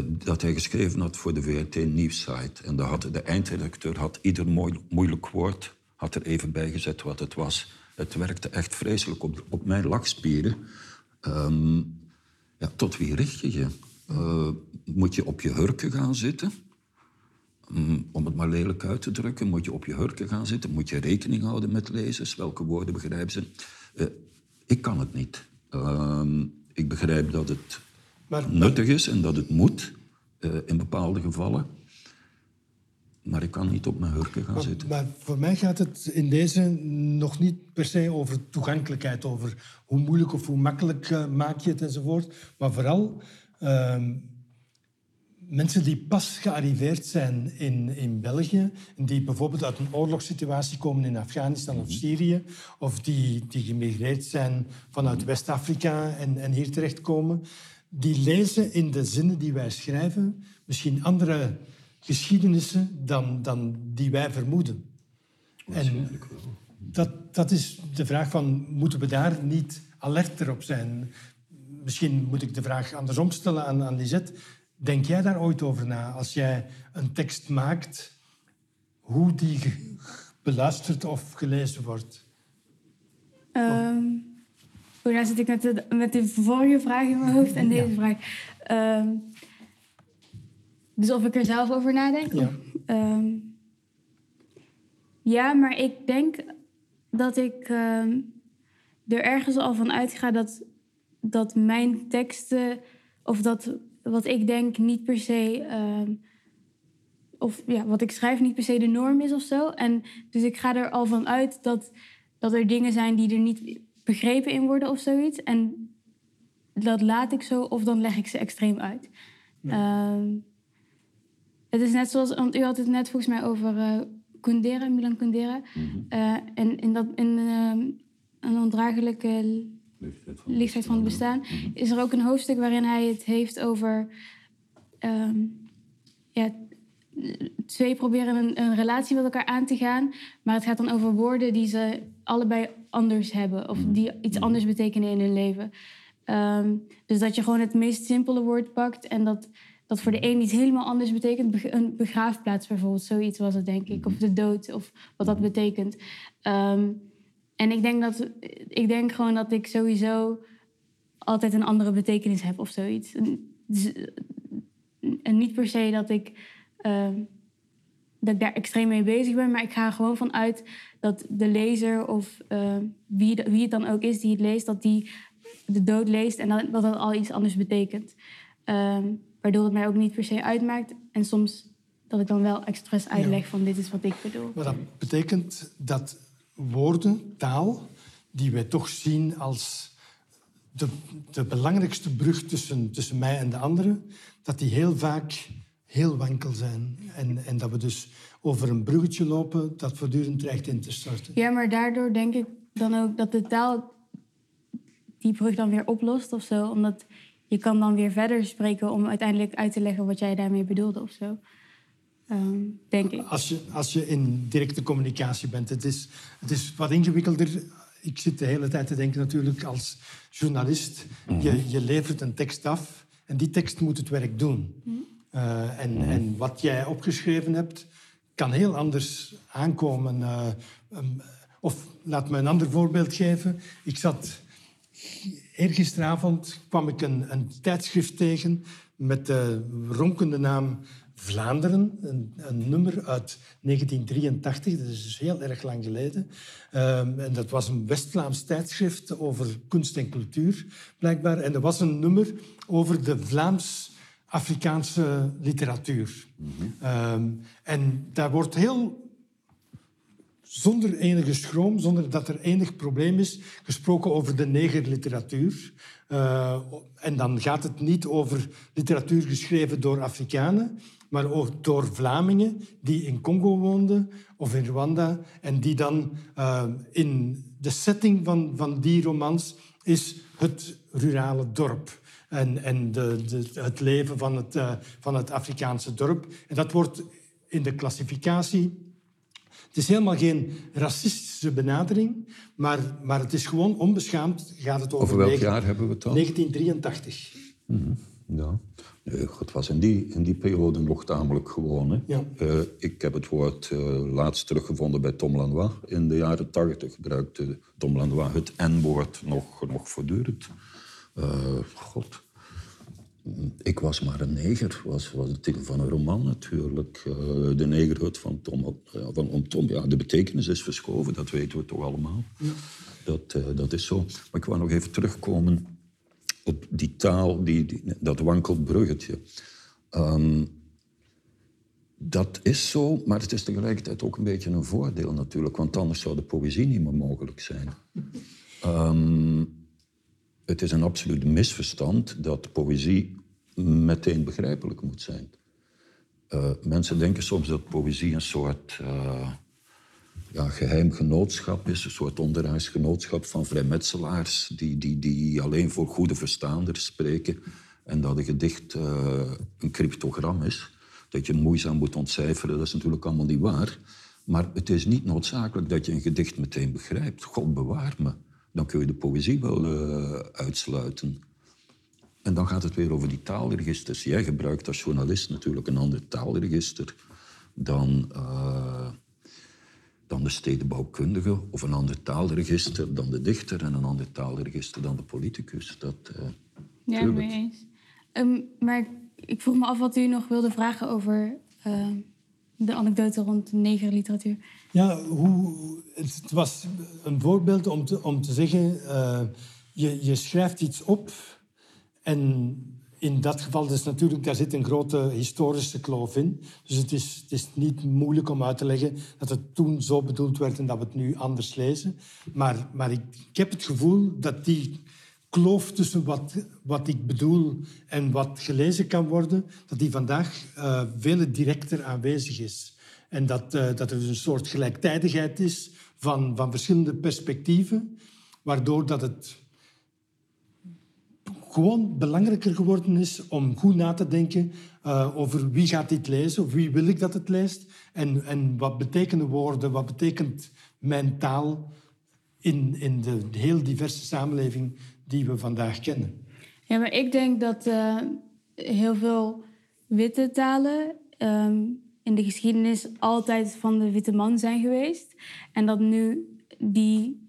dat hij geschreven had voor de VRT Nieuwsite. En had, de eindredacteur had ieder moeilijk woord had er even bij gezet wat het was. Het werkte echt vreselijk op, op mijn lachspieren. Um, ja, tot wie richt je je? Uh, moet je op je hurken gaan zitten? Um, om het maar lelijk uit te drukken, moet je op je hurken gaan zitten? Moet je rekening houden met lezers? Welke woorden begrijpen ze? Uh, ik kan het niet. Uh, ik begrijp dat het maar, nuttig is en dat het moet. in bepaalde gevallen. Maar ik kan niet op mijn hurken gaan zitten. Maar voor mij gaat het in deze nog niet per se over toegankelijkheid, over hoe moeilijk of hoe makkelijk uh, maak je het enzovoort. Maar vooral uh, mensen die pas gearriveerd zijn in, in België, die bijvoorbeeld uit een oorlogssituatie komen in Afghanistan of mhm. Syrië, of die, die gemigreerd zijn vanuit mhm. West-Afrika en, en hier terechtkomen, die lezen in de zinnen die wij schrijven misschien andere geschiedenissen dan, dan die wij vermoeden. En dat, dat is de vraag van, moeten we daar niet alerter op zijn? Misschien moet ik de vraag andersom stellen aan, aan Lisette. Denk jij daar ooit over na? Als jij een tekst maakt, hoe die beluisterd of gelezen wordt? Um, daar zit ik met de, met de vorige vraag in mijn hoofd en deze vraag. Ehm, dus of ik er zelf over nadenk? Ja. Ehm, ja, maar ik denk dat ik ehm, er ergens al van uitga dat, dat mijn teksten, of dat wat ik denk niet per se, ehm, of ja, wat ik schrijf niet per se de norm is of zo. En dus ik ga er al van uit dat, dat er dingen zijn die er niet begrepen in worden of zoiets. En dat laat ik zo, of dan leg ik ze extreem uit. Het is net zoals, want u had het net volgens mij over uh, Kundera, Milan Kundera. Mm en in, dat, in uh, een ondraaglijke lichtheid van, het bestaan mhm. is er ook een hoofdstuk waarin hij het heeft over... Ehm, ja, twee proberen een, een, relatie met elkaar aan te gaan. Maar het gaat dan over woorden die ze allebei anders hebben. Of mhm. die iets anders betekenen in hun leven. Um, dus dat je gewoon het meest simpele woord pakt en dat dat voor de een iets helemaal anders betekent. Een begraafplaats bijvoorbeeld, zoiets was het denk ik. Of de dood, of wat dat betekent. Ehm, en ik denk, dat, ik denk gewoon dat ik sowieso altijd een andere betekenis heb of zoiets. Dus, en niet per se dat ik, ehm, dat ik daar extreem mee bezig ben, maar ik ga er gewoon vanuit dat de lezer of uh, wie, wie het dan ook is die het leest, dat die de dood leest en dat dat, dat al iets anders betekent. Um, Waardoor het mij ook niet per se uitmaakt. En soms dat ik dan wel expres uitleg van dit is wat ik bedoel. Maar dat betekent dat woorden, taal, die wij toch zien als de, de belangrijkste brug tussen, tussen mij en de anderen, dat die heel vaak heel wankel zijn. En, en dat we dus over een bruggetje lopen dat voortdurend dreigt in te starten. Ja, maar daardoor denk ik dan ook dat de taal die brug dan weer oplost of zo. Omdat je kan dan weer verder spreken om uiteindelijk uit te leggen wat jij daarmee bedoelde of zo. Ehm, denk ik. Als je, als je in directe communicatie bent, het is, het is wat ingewikkelder. Ik zit de hele tijd te denken natuurlijk als journalist. Mhm. je, je levert een tekst af en die tekst moet het werk doen. Mhm. Eh, en, mhm. en wat jij opgeschreven hebt, kan heel anders aankomen. Uh, um, of laat me een ander voorbeeld geven. Ik zat Eergisteravond kwam ik een, een, tijdschrift tegen met de ronkende naam Vlaanderen. Een, een, nummer uit 1983, dat is dus heel erg lang geleden. Um, en dat was een West-Vlaams tijdschrift over kunst en cultuur, blijkbaar. En er was een nummer over de Vlaams-Afrikaanse literatuur. Mhm. um, en daar wordt heel zonder enige schroom, zonder dat er enig probleem is, gesproken over de negerliteratuur. Uh, en dan gaat het niet over literatuur geschreven door Afrikanen, maar ook door Vlamingen die in Congo woonden of in Rwanda en die dan uh, in de setting van, van die romans is het rurale dorp en, en de, de, het leven van het, uh, van het Afrikaanse dorp. En dat wordt in de klassificatie het is helemaal geen racistische benadering, maar, maar het is gewoon onbeschaamd. Gaat het over, over welk jaar hebben we het dan? 1983. Mm Ja. Nee, het was in die, in die periode nog tamelijk gewoon. Hè? Ja. Uh, ik heb het woord uh, laatst teruggevonden bij Tom Lanois. In de jaren 80 gebruikte Tom Lanois het N-woord nog, nog voortdurend. Uh, God, ik was maar een neger, was, was de titel van een roman natuurlijk. Uh, de negerhut van Tom, van Tom. Ja, de betekenis is verschoven, dat weten we toch allemaal. Ja. Dat, uh, dat is zo. Maar ik wil nog even terugkomen op die taal, die, die dat wankelbruggetje. Ehm, dat is zo, maar het is tegelijkertijd ook een beetje een voordeel natuurlijk, want anders zou de poëzie niet meer mogelijk zijn. Ehm, het is een absoluut misverstand dat poëzie meteen begrijpelijk moet zijn. Uh, mensen denken soms dat poëzie een soort uh, ja, geheim genootschap is, een soort onderhuis genootschap van vrijmetselaars die, die, die alleen voor goede verstaanders spreken en dat een gedicht uh, een cryptogram is, dat je moeizaam moet ontcijferen. Dat is natuurlijk allemaal niet waar. Maar het is niet noodzakelijk dat je een gedicht meteen begrijpt. God bewaar me. Dan kun je de poëzie wel uitsluiten. En dan gaat het weer over die taalregisters. Jij gebruikt als journalist natuurlijk een ander taalregister dan, uh, dan de stedenbouwkundige, of een ander taalregister dan de dichter en een ander taalregister dan de politicus. Dat, uh, ja, mee eens. Um, maar ik vroeg me af wat u nog wilde vragen over uh, de anekdote rond negerliteratuur. Ja, hoe, het was een voorbeeld om te, om te zeggen, je, je schrijft iets op en in dat geval dus natuurlijk, daar zit een grote historische kloof in. Dus het is, het is niet moeilijk om uit te leggen dat het toen zo bedoeld werd en dat we het nu anders lezen. Maar, maar ik heb het gevoel dat die kloof tussen wat, wat ik bedoel en wat gelezen kan worden, dat die vandaag uh, veel directer aanwezig is. En dat, uh, dat er dus een soort gelijktijdigheid is van, van verschillende perspectieven, waardoor dat het gewoon belangrijker geworden is om goed na te denken uh, over wie gaat dit lezen of wie wil ik dat het leest en, en wat betekenen woorden, wat betekent mijn taal in, in de heel diverse samenleving die we vandaag kennen. Ja, maar ik denk dat uh, heel veel witte talen um, in de geschiedenis altijd van de witte man zijn geweest. En dat nu die,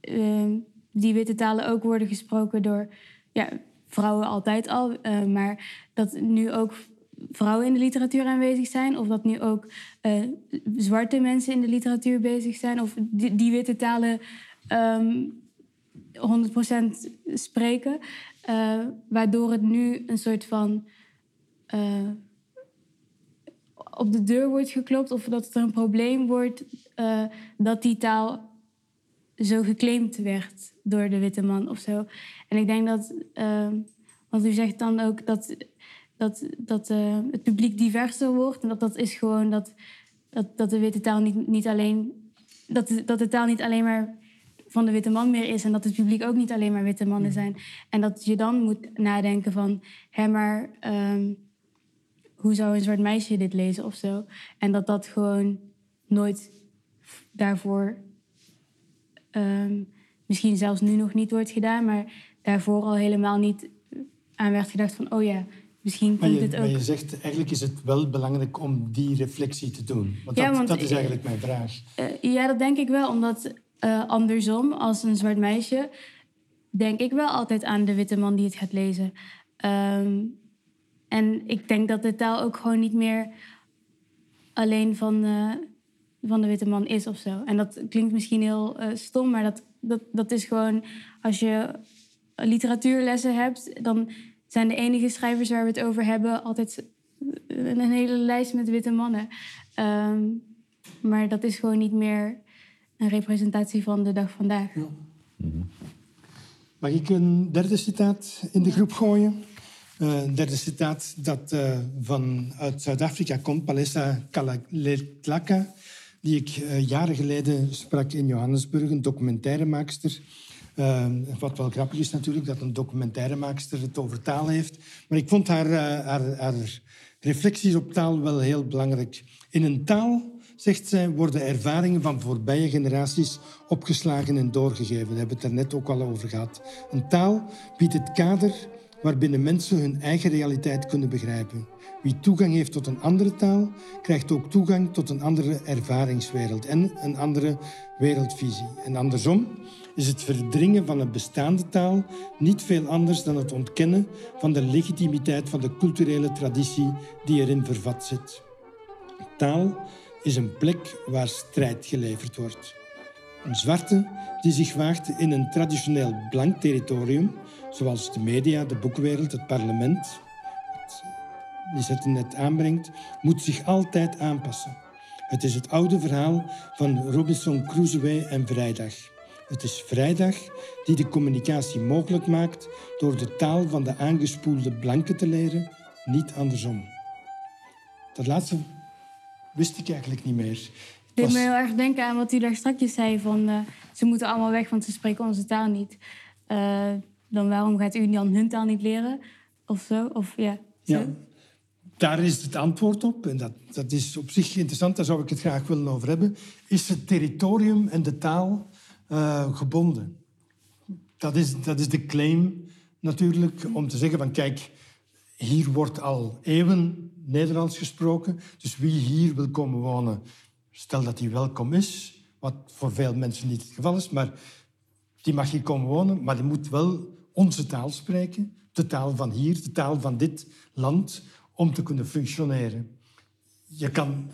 uh, die witte talen ook worden gesproken door ja, vrouwen altijd al, uh, maar dat nu ook vrouwen in de literatuur aanwezig zijn, of dat nu ook uh, zwarte mensen in de literatuur bezig zijn, of die, die witte talen ehm, 100% spreken, uh, waardoor het nu een soort van op de deur wordt geklopt, of dat er een probleem wordt dat die taal zo geclaimd werd door de witte man of zo. En ik denk dat, want u zegt dan ook dat, dat, dat het publiek diverser wordt. En dat dat is gewoon dat, dat, dat de witte taal niet, niet alleen. Dat dat de taal niet alleen maar van de witte man meer is. En dat het publiek ook niet alleen maar witte mannen zijn. En dat je dan moet nadenken van, hé, maar um, hoe zou een zwart meisje dit lezen of zo? En dat dat gewoon nooit daarvoor um, misschien zelfs nu nog niet wordt gedaan, maar daarvoor al helemaal niet aan werd gedacht van, oh ja, misschien komt dit ook. Maar je zegt, eigenlijk is het wel belangrijk om die reflectie te doen. Want, ja, dat, want dat, is eigenlijk mijn vraag. Uh, ja, dat denk ik wel, omdat uh, andersom, als een zwart meisje, denk ik wel altijd aan de witte man die het gaat lezen. Um, en ik denk dat de taal ook gewoon niet meer alleen van, uh, van de witte man is of zo. En dat klinkt misschien heel stom, maar dat dat, dat is gewoon, als je literatuurlessen hebt, dan zijn de enige schrijvers waar we het over hebben altijd een hele lijst met witte mannen. Um, maar dat is gewoon niet meer een representatie van de dag vandaag. Ja. Mag ik een derde citaat in de groep gooien? Uh, een derde citaat dat uh, van uit Zuid-Afrika komt, Palesa Kalatlaka die ik uh, jaren geleden sprak in Johannesburg, een documentairemaakster. Uh, wat wel grappig is natuurlijk, dat een documentairemaakster het over taal heeft. Maar ik vond haar, uh, haar, haar reflecties op taal wel heel belangrijk. In een taal, zegt zij, worden ervaringen van voorbije generaties opgeslagen en doorgegeven. Daar hebben we het er net ook al over gehad. Een taal biedt het kader waarbinnen mensen hun eigen realiteit kunnen begrijpen. Wie toegang heeft tot een andere taal, krijgt ook toegang tot een andere ervaringswereld en een andere wereldvisie. En andersom is het verdringen van een bestaande taal niet veel anders dan het ontkennen van de legitimiteit van de culturele traditie die erin vervat zit. Taal is een plek waar strijd geleverd wordt. Een zwarte die zich waagt in een traditioneel blank territorium, zoals de media, de boekwereld, het parlement, Lisette net aanbrengt, moet zich altijd aanpassen. Het is het oude verhaal van Robinson Crusoe en Vrijdag. Het is Vrijdag die de communicatie mogelijk maakt door de taal van de aangespoelde blanken te leren, niet andersom. Dat laatste wist ik eigenlijk niet meer. Ik deed me heel erg denken aan wat u daar straks zei: van uh, ze moeten allemaal weg, want ze spreken onze taal niet. Uh, dan waarom gaat u dan hun taal niet leren? Of zo? Of, ja, zo? ja, daar is het antwoord op. En dat, dat is op zich interessant, daar zou ik het graag willen over hebben. Is het territorium en de taal uh, gebonden? Dat is, dat is de claim natuurlijk, om te zeggen van kijk, hier wordt al eeuwen Nederlands gesproken. Dus wie hier wil komen wonen, stel dat hij welkom is. Wat voor veel mensen niet het geval is, maar die mag hier komen wonen. Maar die moet wel onze taal spreken. De taal van hier, de taal van dit land, om te kunnen functioneren. Je kan...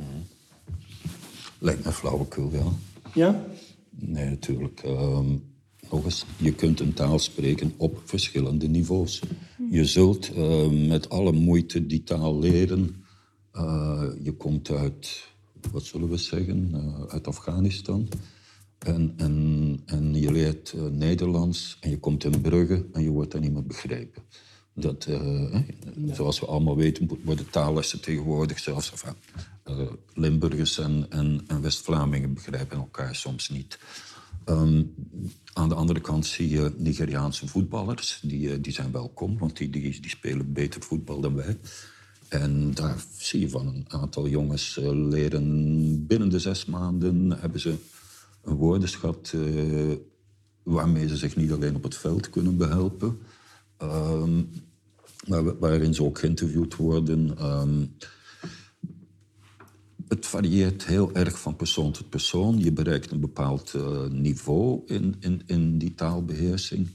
Lijkt me flauwekul, ja. Ja? Nee, natuurlijk. Um, nog eens, je kunt een taal spreken op verschillende niveaus. Je zult uh, met alle moeite die taal leren. Uh, je komt uit, wat zullen we zeggen, uh, uit Afghanistan. En, en, en je leert Nederlands en je komt in Brugge en je wordt dan niet meer begrepen. Dat, uh, zoals we allemaal weten, worden taallessen tegenwoordig zelfs... Enfin, Limburgers en, en, en West-Vlamingen begrijpen elkaar soms niet. Um, aan de andere kant zie je Nigeriaanse voetballers. Die, eh, die zijn welkom, want die, die, die spelen beter voetbal dan wij. En daar zie je van een aantal jongens uh, leren binnen de zes maanden... hebben ze een woordenschat uh, waarmee ze zich niet alleen op het veld kunnen behelpen... Maar waarin ze ook geïnterviewd worden. Um, het varieert heel erg van persoon tot persoon. Je bereikt een bepaald uh, niveau in, in, in die taalbeheersing.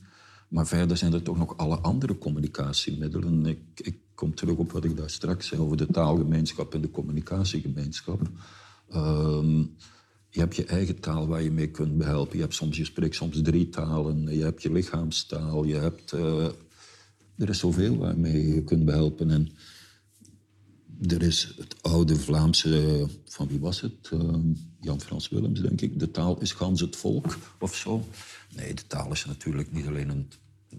Maar verder zijn er toch nog alle andere communicatiemiddelen. Ik, ik kom terug op wat ik daar straks zei over de taalgemeenschap en de communicatiegemeenschap. Um, je hebt je eigen taal waar je mee kunt behelpen. Je, hebt soms, je spreekt soms drie talen. Je hebt je lichaamstaal. Je hebt, uh, er is zoveel waarmee je kunt behelpen. En er is het oude Vlaamse, van wie was het? Uh, Jan Frans Willems, denk ik. De taal is gans het volk, of zo. Nee, de taal is natuurlijk niet alleen, een,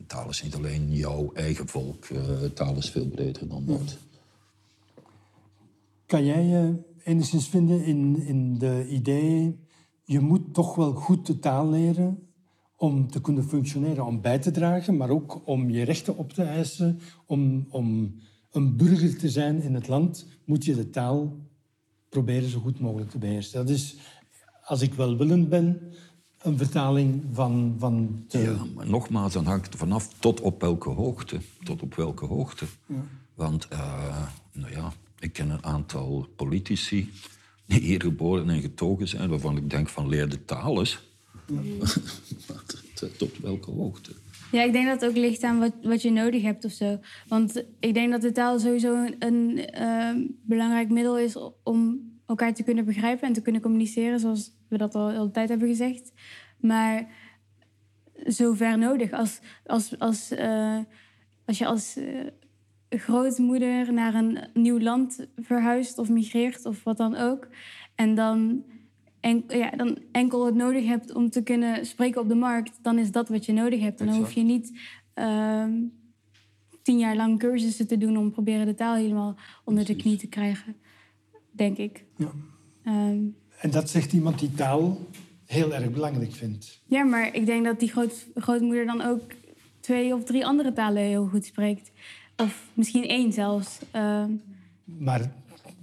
taal is niet alleen jouw eigen volk. Uh, taal is veel breder dan dat. Kan jij je enigszins vinden in, in de idee... je moet toch wel goed de taal leren om te kunnen functioneren, om bij te dragen... maar ook om je rechten op te eisen, om... om een burger te zijn in het land, moet je de taal proberen zo goed mogelijk te beheersen. Dat is, als ik welwillend ben, een vertaling van... van de... Ja, maar nogmaals, dan hangt het vanaf tot op welke hoogte. Tot op welke hoogte. Ja. Want, uh, nou ja, ik ken een aantal politici die hier geboren en getogen zijn, waarvan ik denk van leer de taal eens. Ja. tot welke hoogte? Ja, ik denk dat het ook ligt aan wat, wat je nodig hebt of zo. Want ik denk dat de taal sowieso een, uh, belangrijk middel is om elkaar te kunnen begrijpen en te kunnen communiceren, zoals we dat al de hele tijd hebben gezegd. Maar zover nodig. Als, als, als, uh, als je als uh, grootmoeder naar een nieuw land verhuist of migreert of wat dan ook. En dan en, ja, dan enkel het nodig hebt om te kunnen spreken op de markt, dan is dat wat je nodig hebt. En dan hoef je niet uh, tien jaar lang cursussen te doen om proberen de taal helemaal onder de knie te krijgen, denk ik. Ja. Um, en dat zegt iemand die taal heel erg belangrijk vindt. Ja, maar ik denk dat die groot, grootmoeder dan ook twee of drie andere talen heel goed spreekt. Of misschien één zelfs. Uh, maar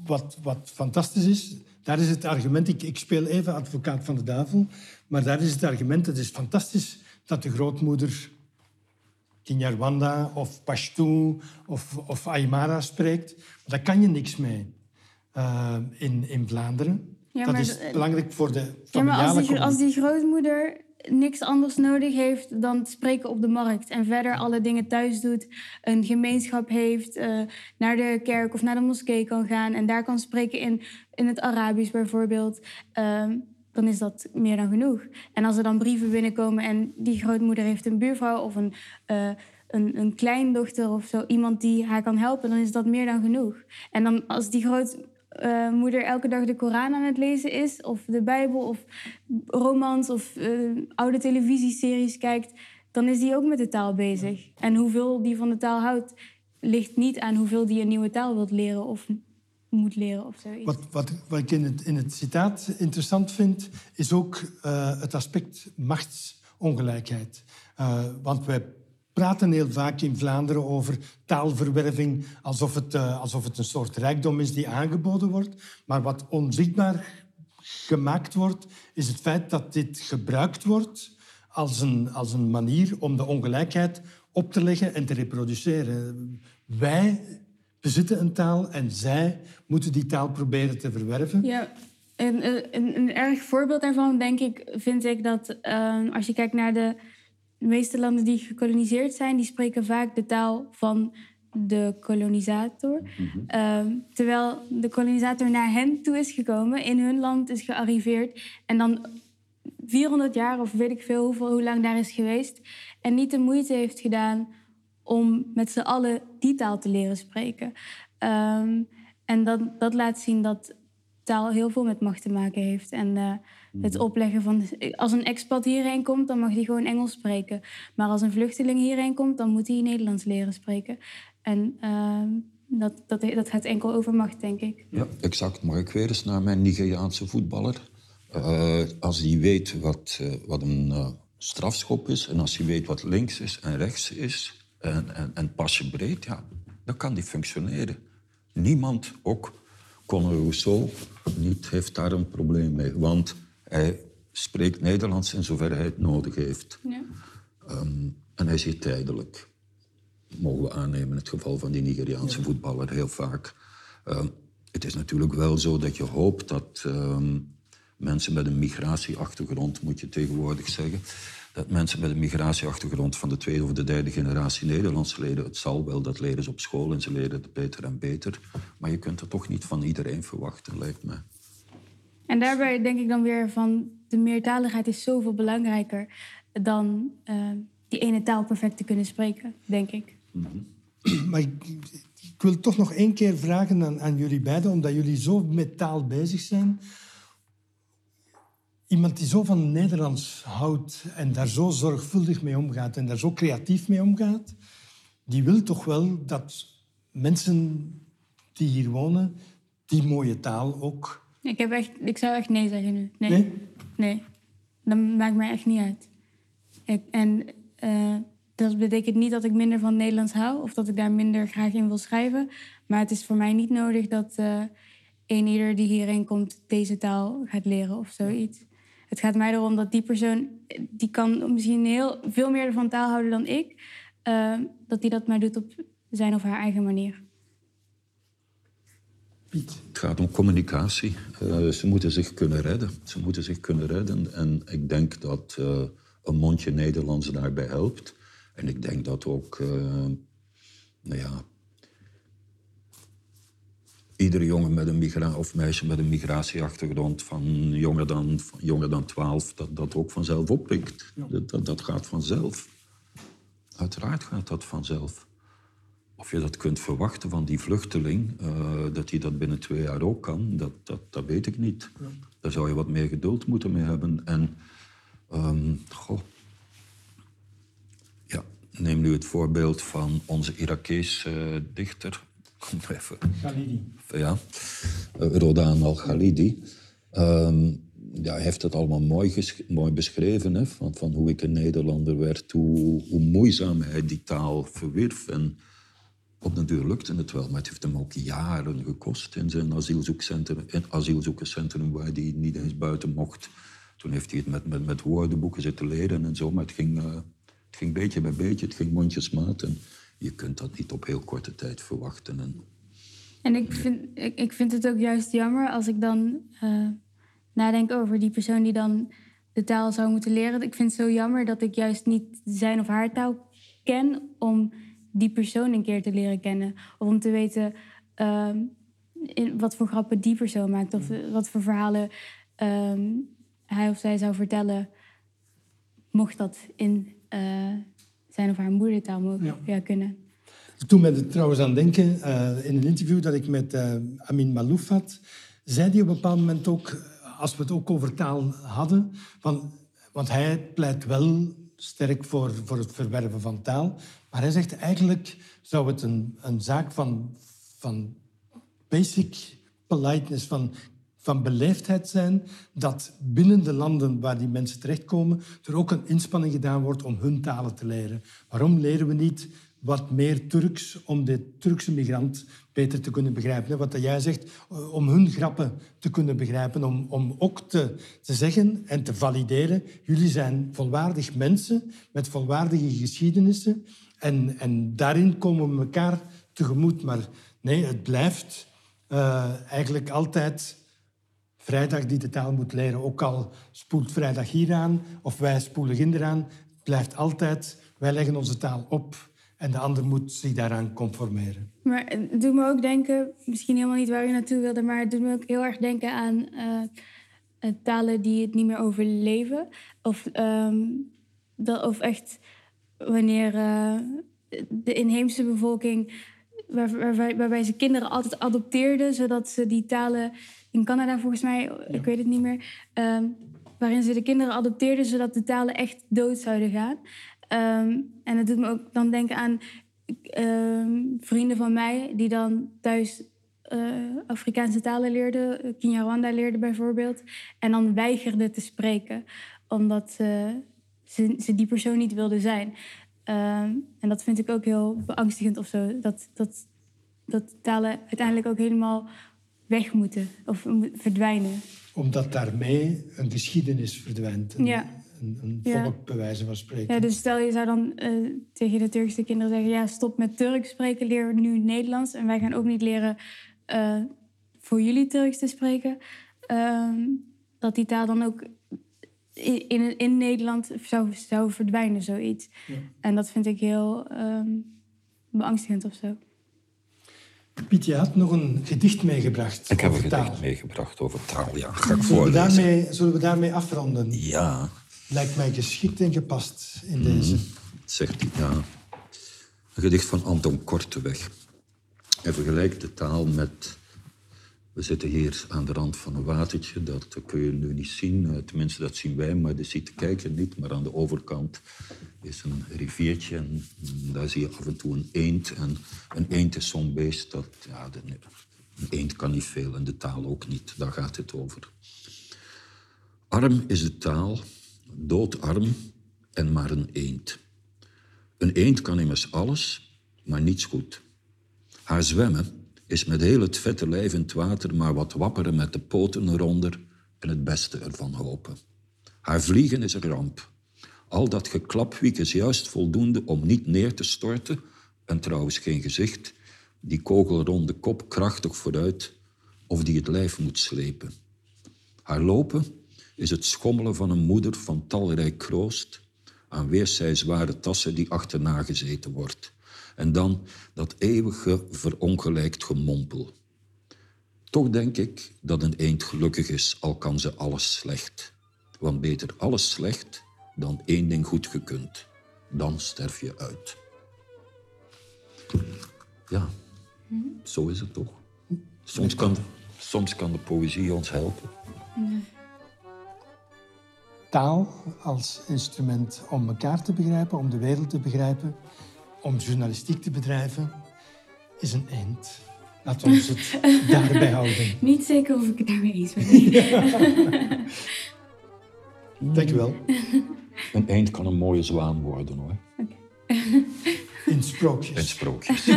wat, wat fantastisch is, daar is het argument, ik, ik speel even advocaat van de duivel, maar daar is het argument, het is fantastisch dat de grootmoeder Kinyarwanda of Pashto of, of Aymara spreekt. Daar kan je niks mee uh, in, in Vlaanderen. Ja, dat is belangrijk voor de familiale ja, maar als die, als die grootmoeder niks anders nodig heeft dan spreken op de markt. En verder alle dingen thuis doet, een gemeenschap heeft, uh, naar de kerk of naar de moskee kan gaan en daar kan spreken in, in het Arabisch bijvoorbeeld. Um, dan is dat meer dan genoeg. En als er dan brieven binnenkomen en die grootmoeder heeft een buurvrouw of een, uh, een, een kleindochter of zo, iemand die haar kan helpen, dan is dat meer dan genoeg. En dan als die grootmoeder uh, elke dag de Koran aan het lezen is, of de Bijbel, of romans of uh, oude televisieseries kijkt, dan is die ook met de taal bezig. En hoeveel die van de taal houdt, ligt niet aan hoeveel die een nieuwe taal wilt leren of moet leren of zoiets. Wat, wat, wat ik in het, in het citaat interessant vind, is ook uh, het aspect machtsongelijkheid. Want wij praten heel vaak in Vlaanderen over taalverwerving alsof het, uh, alsof het een soort rijkdom is die aangeboden wordt. Maar wat onzichtbaar gemaakt wordt, is het feit dat dit gebruikt wordt als een, als een manier om de ongelijkheid op te leggen en te reproduceren. Wij bezitten een taal en zij moeten die taal proberen te verwerven. Ja, een, een, een erg voorbeeld daarvan, denk ik, vind ik dat uh, als je kijkt naar de, de meeste landen die gekoloniseerd zijn, die spreken vaak de taal van de kolonisator. Mm-hmm. uh, terwijl de kolonisator naar hen toe is gekomen, in hun land is gearriveerd en dan 400 jaar of weet ik veel hoeveel, hoe lang daar is geweest en niet de moeite heeft gedaan om met z'n allen die taal te leren spreken. Um, en dat, dat laat zien dat taal heel veel met macht te maken heeft. En uh, het mhm. opleggen van... Als een expat hierheen komt, dan mag hij gewoon Engels spreken. Maar als een vluchteling hierheen komt, dan moet hij Nederlands leren spreken. En uh, dat, dat, dat gaat enkel over macht, denk ik. Ja, exact. Maar ik weer eens naar mijn Nigeriaanse voetballer. Uh, als hij weet wat, uh, wat een strafschop is... en als hij weet wat links is en rechts is en, en, en pasje breed, ja, dan kan die functioneren. Niemand, ook Conor Rousseau, niet, heeft daar een probleem mee. Want hij spreekt Nederlands in zover hij het nodig heeft. Ja. Um, en hij zit tijdelijk. Mogen we aannemen in het geval van die Nigeriaanse ja. voetballer heel vaak. Um, het is natuurlijk wel zo dat je hoopt dat um, mensen met een migratieachtergrond, moet je tegenwoordig zeggen, dat mensen met een migratieachtergrond van de tweede of de derde generatie Nederlands leren. Het zal wel, dat leren ze op school en ze leren het beter en beter. Maar je kunt het toch niet van iedereen verwachten, lijkt me. En daarbij denk ik dan weer van de meertaligheid is zoveel belangrijker dan uh, die ene taal perfect te kunnen spreken, denk ik. -hmm. Maar ik, wil toch nog één keer vragen aan jullie beiden, omdat jullie zo met taal bezig zijn. Iemand die zo van Nederlands houdt en daar zo zorgvuldig mee omgaat en daar zo creatief mee omgaat, die wil toch wel dat mensen die hier wonen, die mooie taal ook. Ik, heb echt, ik zou echt nee zeggen nu. Nee? Nee, nee. dat maakt mij echt niet uit. Ik, en uh, dat betekent niet dat ik minder van Nederlands hou of dat ik daar minder graag in wil schrijven. Maar het is voor mij niet nodig dat uh, een ieder die hierheen komt deze taal gaat leren of zoiets. Het gaat mij erom dat die persoon, die kan misschien heel, veel meer van taal houden dan ik, uh, dat die dat maar doet op zijn of haar eigen manier. Piet. Het gaat om communicatie. Uh, ze moeten zich kunnen redden. Ze moeten zich kunnen redden. En ik denk dat uh, een mondje Nederlands daarbij helpt. En ik denk dat ook, nou ja, iedere jongen met een migra of meisje met een migratieachtergrond van jonger dan, van jonger dan 12, dat dat ook vanzelf oppikt. Dat, dat, dat, gaat vanzelf. Uiteraard gaat dat vanzelf. Of je dat kunt verwachten van die vluchteling, uh, dat hij dat binnen twee jaar ook kan, dat, dat, dat weet ik niet. Ja. Daar zou je wat meer geduld moeten mee hebben. En, um, goh. Ja, neem nu het voorbeeld van onze Irakese uh, dichter, even. Khalidi. Ja, Rodan al-Khalidi. Um, ja, hij heeft het allemaal mooi, mooi beschreven, hè, van, van hoe ik een Nederlander werd, hoe, hoe moeizaam hij die taal verwierf. En op de deur lukte het wel, maar het heeft hem ook jaren gekost in zijn asielzoekcentrum, in asielzoekerscentrum waar hij niet eens buiten mocht. Toen heeft hij het met, met, met woordenboeken zitten leren en zo, maar het ging, uh, het ging beetje bij beetje, het ging mondjesmaat. En je kunt dat niet op heel korte tijd verwachten. En, en ik, vind, ik, ik vind het ook juist jammer als ik dan uh, nadenk over die persoon die dan de taal zou moeten leren. Ik vind het zo jammer dat ik juist niet zijn of haar taal ken om die persoon een keer te leren kennen. Of om te weten uh, in wat voor grappen die persoon maakt. Of wat voor verhalen uh, hij of zij zou vertellen. Mocht dat in uh, zijn of haar moedertaal mogen Ja. ja. kunnen. Toen me er trouwens aan denken, eh, in een interview dat ik met eh, Amin Malouf had, zei hij op een bepaald moment ook, eh, als we het ook over taal hadden, van, want hij pleit wel sterk voor, voor het verwerven van taal, maar hij zegt eigenlijk zou het een, een zaak van, van basic politeness, van, van beleefdheid zijn, dat binnen de landen waar die mensen terechtkomen, er ook een inspanning gedaan wordt om hun talen te leren. Waarom leren we niet wat meer Turks om de Turkse migrant beter te kunnen begrijpen? Wat jij zegt, eh, om hun grappen te kunnen begrijpen, om, om ook te, te zeggen en te valideren, jullie zijn volwaardig mensen met volwaardige geschiedenissen en, en daarin komen we elkaar tegemoet. Maar nee, het blijft eh, eigenlijk altijd vrijdag die de taal moet leren. Ook al spoelt vrijdag hier aan of wij spoelen ginder aan, het blijft altijd, wij leggen onze taal op en de ander moet zich daaraan conformeren. Maar het doet me ook denken, misschien helemaal niet waar je naartoe wilde, maar het doet me ook heel erg denken aan eh, eh, talen die het niet meer overleven. Of, ehm, dat, of echt wanneer eh, de inheemse bevolking, waar, waar- waarbij ze kinderen altijd adopteerden, zodat ze die talen in Canada volgens mij, ik weet het niet meer, ehm, waarin ze de kinderen adopteerden zodat de talen echt dood zouden gaan. Ehm, en dat doet me ook dan denken aan ehm, vrienden van mij die dan thuis eh, Afrikaanse talen leerden, Kinyarwanda leerden bijvoorbeeld, en dan weigerden te spreken omdat eh, ze, ze die persoon niet wilden zijn. Ehm, en dat vind ik ook heel beangstigend of zo, dat, dat, dat talen uiteindelijk ook helemaal weg moeten of verdwijnen. Omdat daarmee een geschiedenis verdwijnt. Een, Ja. een, een Ja. volk, bij wijze van spreken. Ja, dus stel je zou dan eh, tegen de Turkse kinderen zeggen: ja, stop met Turks spreken, leer nu Nederlands. En wij gaan ook niet leren eh, voor jullie Turks te spreken. Ehm, dat die taal dan ook in, in, in Nederland zou, zou verdwijnen, zoiets. En dat vind ik heel ehm, beangstigend of zo. Piet, je had nog een gedicht meegebracht Ik heb een taal. gedicht meegebracht over taal, ja. Ga ik Zullen we, voorlezen. daarmee, zullen we daarmee afronden? Ja, Lijkt mij geschikt en gepast in Mhm. deze. zegt hij, ja. Een gedicht van Anton Korteweg. Hij vergelijkt de taal met... We zitten hier aan de rand van een watertje, dat kun je nu niet zien. Eh, Tenminste, dat zien wij, maar dat ziet de kijker niet. Maar aan de overkant is een riviertje en daar zie je af en toe een eend. En een eend is zo'n beest dat... Ja, een eend kan niet veel en de taal ook niet. Daar gaat het over. Arm is de taal, doodarm en maar een eend. Een eend kan immers alles, maar niets goed. Haar zwemmen is met heel het vette lijf in het water, maar wat wapperen met de poten eronder en het beste ervan hopen. Haar vliegen is een ramp. Al dat geklapwiek is juist voldoende om niet neer te storten, en trouwens geen gezicht, die kogelronde kop krachtig vooruit, of die het lijf moet slepen. Haar lopen is het schommelen van een moeder van talrijk kroost, aan weerszij zware tassen die achterna gezeten wordt. En dan dat eeuwige verongelijkt gemompel. Toch denk ik dat een eend gelukkig is, al kan ze alles slecht. Want beter alles slecht dan één ding goed gekund. Dan sterf je uit. Ja, zo is het toch. Soms kan, soms kan de poëzie ons helpen. Taal als instrument om elkaar te begrijpen, om de wereld te begrijpen, om journalistiek te bedrijven, is een eind. Laten we ons het daarbij houden. Niet zeker of ik het daarmee eens ben. Dank je wel. Een eend kan een mooie zwaan worden hoor. In sprookjes. In sprookjes.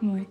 Mooi.